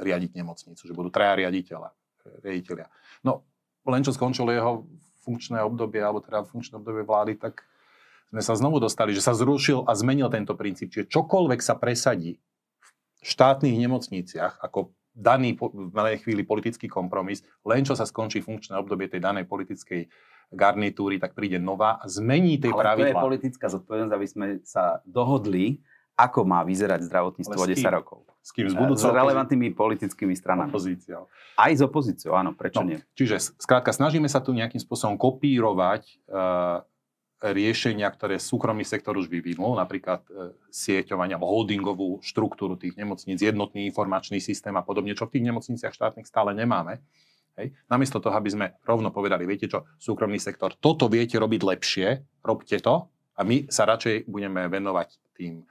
riadiť nemocnicu, že budú traja riaditeľa, riaditeľia. No, len čo skončilo jeho funkčné obdobie, alebo teda funkčné obdobie vlády, tak sme sa znovu dostali, že sa zrušil a zmenil tento princíp. Čiže čokoľvek sa presadí v štátnych nemocniciach ako daný v danej chvíli politický kompromis, len čo sa skončí funkčné obdobie tej danej politickej garnitúry, tak príde nová a zmení tej pravidla. Ale to je politická zodpovednosť, aby sme sa dohodli, ako má vyzerať zdravotníctvo o 10 rokov. S kým? S budúcou S relevantnými politickými stranami. Opozíciou. Aj s opozíciou, áno, prečo no, nie? Čiže skrátka snažíme sa tu nejakým spôsobom kopírovať uh, riešenia, ktoré súkromný sektor už vyvinul, napríklad uh, sieťovanie alebo holdingovú štruktúru tých nemocníc, jednotný informačný systém a podobne, čo v tých nemocniciach štátnych stále nemáme. Hej. Namiesto toho, aby sme rovno povedali, viete čo, súkromný sektor, toto viete robiť lepšie, robte to a my sa radšej budeme venovať tým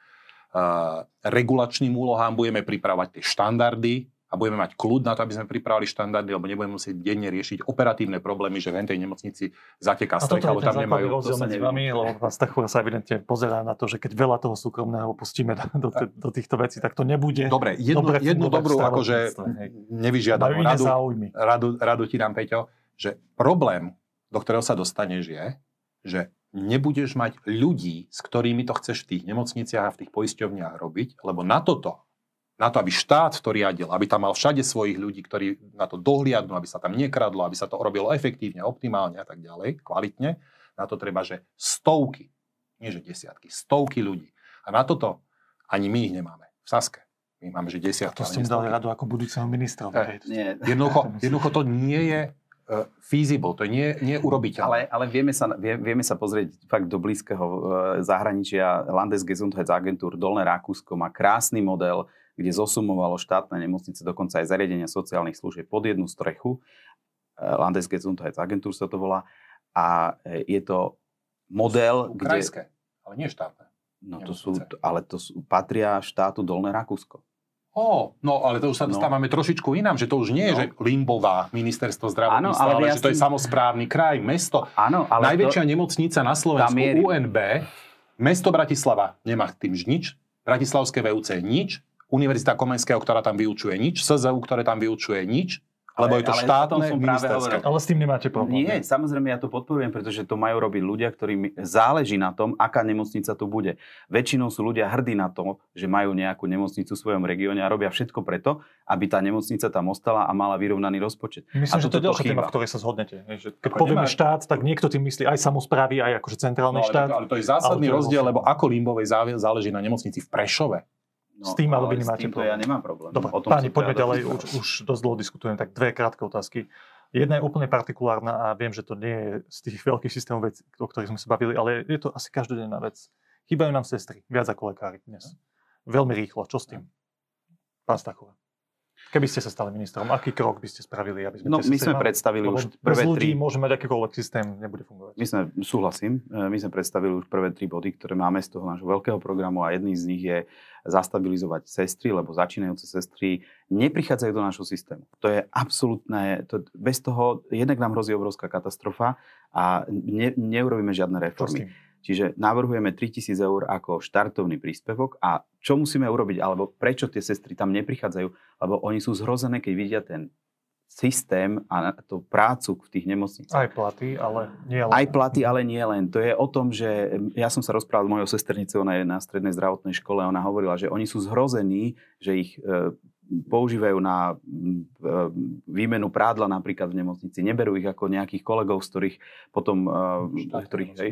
regulačným úlohám, budeme pripravovať tie štandardy a budeme mať kľud na to, aby sme pripravili štandardy, lebo nebudeme musieť denne riešiť operatívne problémy, že v tej nemocnici zateká strecha, alebo tam nemajú... rozdiel medzi vami, lebo pán Stachura sa evidentne pozerá na to, že keď veľa toho súkromného pustíme do, do, do týchto vecí, tak to nebude. Dobre, jednu, dobre jednu dobrú, akože nevyžiadam radu, radu, radu ti dám, Peťo, že problém, do ktorého sa dostaneš je, že nebudeš mať ľudí, s ktorými to chceš v tých nemocniciach a v tých poisťovniach robiť, lebo na toto, na to, aby štát to riadil, aby tam mal všade svojich ľudí, ktorí na to dohliadnú, aby sa tam nekradlo, aby sa to robilo efektívne, optimálne a tak ďalej, kvalitne, na to treba, že stovky, nie že desiatky, stovky ľudí. A na toto ani my ich nemáme v Saske. My máme, že desiatky. A to ste dali radu ako budúceho ministra. Eh, nie. Jednoducho, jednoducho to nie je feasible, to je nie, nie urobiteľné. Ale, ale vieme, sa, vie, vieme sa pozrieť fakt do blízkeho uh, zahraničia. Landesgesundheitsagentur Dolné Rakúsko má krásny model, kde zosumovalo štátne nemocnice, dokonca aj zariadenia sociálnych služieb pod jednu strechu. Uh, Landesgesundheitsagentur sa to volá. A je to model, sú, sú kde... Krajské, ale nie štátne. No to sú, ale to sú, patria štátu Dolné Rakúsko. Oh, no ale to už sa no. dostávame no. trošičku inám, že to už nie je, no. že Limbová, ministerstvo zdravotníctva, ale, ale že to je samozprávny kraj, mesto. Áno, ale Najväčšia to... nemocnica na Slovensku, je... UNB, mesto Bratislava nemá tým nič, Bratislavské VUC nič, Univerzita Komenského, ktorá tam vyučuje nič, SZU, ktoré tam vyučuje nič, lebo je to štátne ministerské. Ale s tým nemáte problém. Nie, samozrejme ja to podporujem, pretože to majú robiť ľudia, ktorým záleží na tom, aká nemocnica tu bude. Väčšinou sú ľudia hrdí na to, že majú nejakú nemocnicu v svojom regióne a robia všetko preto, aby tá nemocnica tam ostala a mala vyrovnaný rozpočet. Myslím, a že to je ďalšia téma, v ktorej sa zhodnete. Keď povieme štát, tak niekto tým myslí aj samozprávy, aj akože centrálny no, ale, štát. Ale to je zásadný rozdiel, lebo ako Limbovej záleží na nemocnici v Prešove No, s tým alebo nemáte problém? ja nemám problém. Dobre, o tom páni, poďme ďalej, už, už dosť dlho diskutujem, tak dve krátke otázky. Jedna je úplne partikulárna a viem, že to nie je z tých veľkých systémov vec, o ktorých sme sa bavili, ale je to asi každodenná vec. Chýbajú nám sestry, viac ako lekári dnes. Veľmi rýchlo, čo s tým? Pán Stachova. Keby ste sa stali ministrom, aký krok by ste spravili? Aby sme no, my sme predstavili už prvé ľudí tri... môže mať akýkoľvek systém, nebude fungovať. My sme, súhlasím, e, my sme predstavili už prvé tri body, ktoré máme z toho nášho veľkého programu a jedný z nich je zastabilizovať sestry, lebo začínajúce sestry neprichádzajú do nášho systému. To je absolútne, to, bez toho jednak nám hrozí obrovská katastrofa a ne, neurobíme žiadne reformy. Čiže navrhujeme 3000 eur ako štartovný príspevok a čo musíme urobiť, alebo prečo tie sestry tam neprichádzajú, lebo oni sú zhrozené, keď vidia ten systém a tú prácu v tých nemocniciach. Aj platy, ale nie len. Aj platy, ale nie len. To je o tom, že ja som sa rozprával s mojou sesternicou, ona je na strednej zdravotnej škole a ona hovorila, že oni sú zhrození, že ich e, používajú na e, výmenu prádla napríklad v nemocnici. Neberú ich ako nejakých kolegov, z ktorých potom... E, ktorých, hej,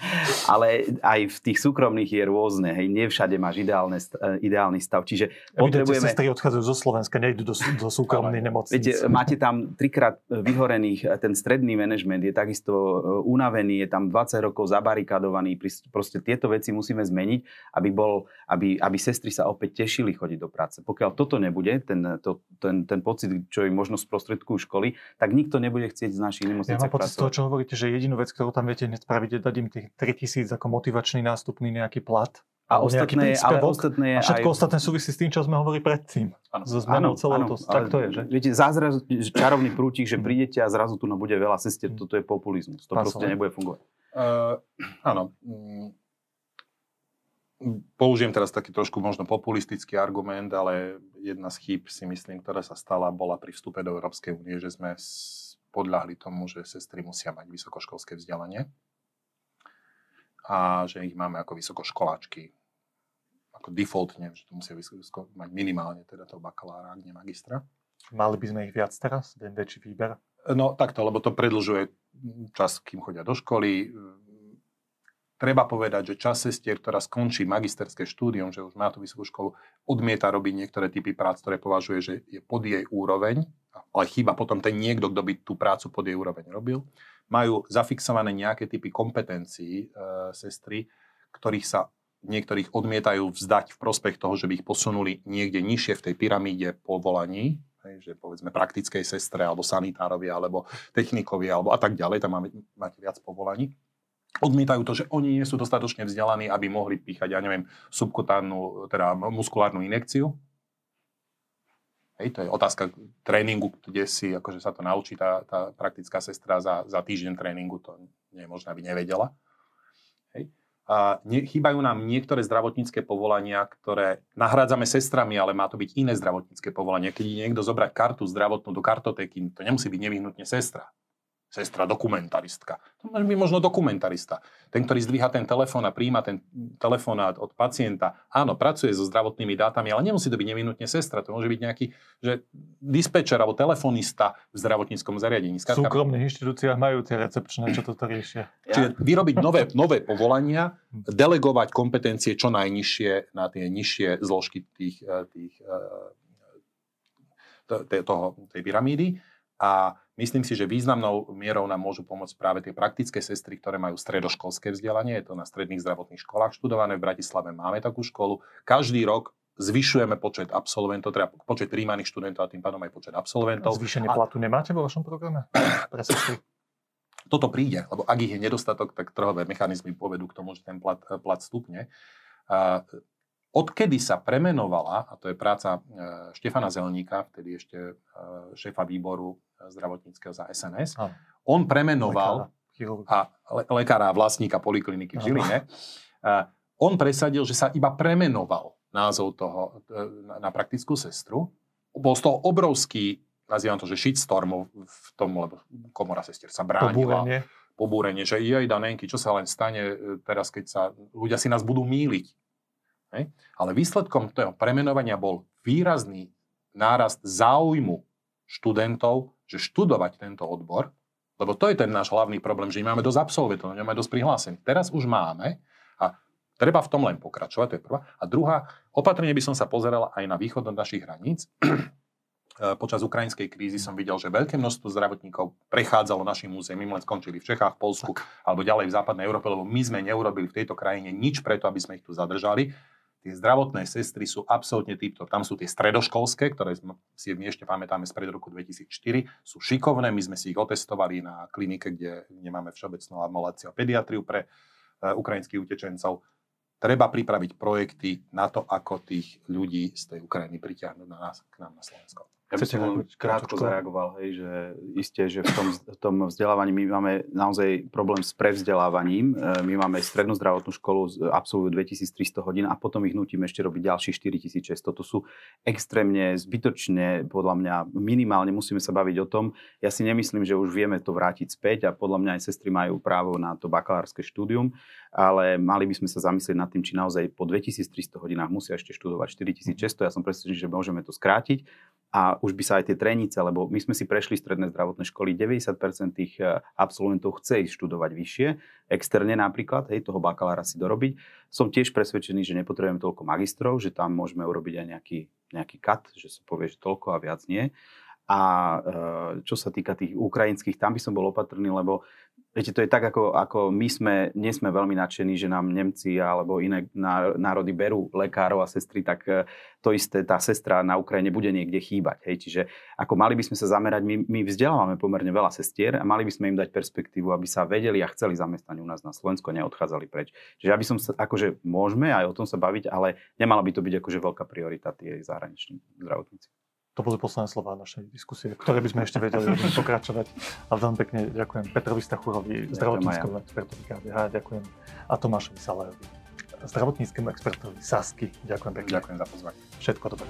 Ale aj v tých súkromných je rôzne. Hej. Nie všade máš ideálne, ideálny stav. Čiže potrebujeme... sestry odchádzajú zo Slovenska, nejdu do, do súkromnej nemocnice. Viete, máte tam trikrát vyhorených, ten stredný manažment je takisto e, unavený, je tam 20 rokov zabarikadovaný. Proste tieto veci musíme zmeniť, aby, bol, aby, aby sestry sa opäť tešili chodiť do práce. Pokiaľ toto nebude, ten, to, ten, ten pocit, čo im možno sprostredkujú školy, tak nikto nebude chcieť z našich nemocnice Ja mám pocit z toho, čo hovoríte, že jedinú vec, ktorú tam viete hneď spraviť, je dať im tých 3000 ako motivačný nástupný nejaký plat. A ostatné, ale ostatné a všetko aj... ostatné súvisí s tým, čo sme hovorili predtým. Ano. So zmenou celého to. Tak to je, že? Viete, zázraz, čarovný prútik, že prídete a zrazu tu no bude veľa sestier, toto je populizmus. To Pán proste nebude fungovať. Uh, áno. Mm, použijem teraz taký trošku možno populistický argument, ale jedna z chýb si myslím, ktorá sa stala, bola pri vstupe do Európskej únie, že sme podľahli tomu, že sestry musia mať vysokoškolské vzdelanie a že ich máme ako vysokoškoláčky ako defaultne, že to musia mať minimálne teda toho bakalára, ak nie magistra. Mali by sme ich viac teraz, ten väčší výber? No takto, lebo to predlžuje čas, kým chodia do školy. Treba povedať, že čas sestier, ktorá skončí magisterské štúdium, že už má tú vysokú školu, odmieta robiť niektoré typy prác, ktoré považuje, že je pod jej úroveň, ale chýba potom ten niekto, kto by tú prácu pod jej úroveň robil. Majú zafixované nejaké typy kompetencií e, sestry, ktorých sa niektorých odmietajú vzdať v prospech toho, že by ich posunuli niekde nižšie v tej pyramíde povolaní, hej, že povedzme praktickej sestre, alebo sanitárovi, alebo technikovi, alebo a tak ďalej, tam máme, máte viac povolaní. Odmietajú to, že oni nie sú dostatočne vzdelaní, aby mohli píchať, ja neviem, subkutánnu, teda muskulárnu inekciu. Hej, to je otázka tréningu, kde si akože sa to naučí tá, tá praktická sestra za, za týždeň tréningu, to nie je možné, aby nevedela. Hej ne, chýbajú nám niektoré zdravotnícke povolania, ktoré nahrádzame sestrami, ale má to byť iné zdravotnícke povolanie. Keď niekto zobrať kartu zdravotnú do kartotéky, to nemusí byť nevyhnutne sestra sestra dokumentaristka. To môže byť možno dokumentarista. Ten, ktorý zdvíha ten telefón a príjma ten telefonát od pacienta. Áno, pracuje so zdravotnými dátami, ale nemusí to byť nevinutne sestra. To môže byť nejaký že dispečer alebo telefonista v zdravotníckom zariadení. V súkromných inštitúciách majú tie recepčné, čo toto riešia. Čiže vyrobiť nové, nové povolania, delegovať kompetencie čo najnižšie na tie nižšie zložky tých, eh, tých, eh, toho, tej pyramídy a myslím si, že významnou mierou nám môžu pomôcť práve tie praktické sestry, ktoré majú stredoškolské vzdelanie. Je to na stredných zdravotných školách študované. V Bratislave máme takú školu. Každý rok zvyšujeme počet absolventov, teda počet príjmaných študentov a tým pádom aj počet absolventov. Zvýšenie a... platu nemáte vo vašom programe? Pre sestry? Toto príde, lebo ak ich je nedostatok, tak trhové mechanizmy povedú k tomu, že ten plat, plat stupne. Odkedy sa premenovala, a to je práca e, Štefana Zelníka, vtedy ešte šéfa výboru zdravotníckého za SNS, a. on premenoval a le, lekára a vlastníka polikliniky v Žiline, a on presadil, že sa iba premenoval názov toho na, na praktickú sestru. Bol z toho obrovský, nazývam to, že shitstorm v tom, lebo komora sestier sa bránila. Pobúrenie. Pobúrenie, že jej danenky, čo sa len stane teraz, keď sa ľudia si nás budú míliť Hej? Ale výsledkom toho premenovania bol výrazný nárast záujmu študentov, že študovať tento odbor, lebo to je ten náš hlavný problém, že nemáme dosť absolventov, nemáme dosť prihlásených. Teraz už máme a treba v tom len pokračovať, to je prvá. A druhá, opatrne by som sa pozeral aj na východ od našich hraníc. Počas ukrajinskej krízy som videl, že veľké množstvo zdravotníkov prechádzalo našim územím, len skončili v Čechách, Polsku tak. alebo ďalej v západnej Európe, lebo my sme neurobili v tejto krajine nič preto, aby sme ich tu zadržali. Tie zdravotné sestry sú absolútne týpto. Tam sú tie stredoškolské, ktoré si ešte pamätáme spred roku 2004. Sú šikovné, my sme si ich otestovali na klinike, kde nemáme všeobecnú amoláciu a pediatriu pre uh, ukrajinských utečencov. Treba pripraviť projekty na to, ako tých ľudí z tej Ukrajiny pritiahnuť na nás, k nám na Slovensko. Ja by som krátko zareagoval, hej, že isté, že v tom, v tom vzdelávaní my máme naozaj problém s prevzdelávaním. E, my máme strednú zdravotnú školu, absolvujú 2300 hodín a potom ich nutíme ešte robiť ďalších 4600. To sú extrémne zbytočne, podľa mňa minimálne musíme sa baviť o tom. Ja si nemyslím, že už vieme to vrátiť späť a podľa mňa aj sestry majú právo na to bakalárske štúdium, ale mali by sme sa zamyslieť nad tým, či naozaj po 2300 hodinách musia ešte študovať 4600. Ja som presvedčený, že môžeme to skrátiť a už by sa aj tie trenice, lebo my sme si prešli stredné zdravotné školy, 90% tých e, absolventov chce ísť študovať vyššie, externe napríklad, hej, toho bakalára si dorobiť. Som tiež presvedčený, že nepotrebujem toľko magistrov, že tam môžeme urobiť aj nejaký, nejaký kat, že sa povie, že toľko a viac nie. A e, čo sa týka tých ukrajinských, tam by som bol opatrný, lebo Viete, to je tak, ako, ako my sme, nie sme veľmi nadšení, že nám Nemci alebo iné národy berú lekárov a sestry, tak e, to isté, tá sestra na Ukrajine bude niekde chýbať. Hej. Čiže ako mali by sme sa zamerať, my, my vzdelávame pomerne veľa sestier a mali by sme im dať perspektívu, aby sa vedeli a chceli zamestnať u nás na Slovensko, neodchádzali preč. Čiže aby som sa, akože môžeme aj o tom sa baviť, ale nemala by to byť akože veľká priorita tie zahraniční zdravotníci. To boli posledné slova našej diskusie, ktoré by sme ešte vedeli pokračovať. A veľmi pekne ďakujem Petrovi Stachurovi, zdravotníckému expertovi KDH, ďakujem a Tomášovi Salajovi, zdravotníckému expertovi Sasky. Ďakujem pekne. Ďakujem za pozvanie. Všetko dobré.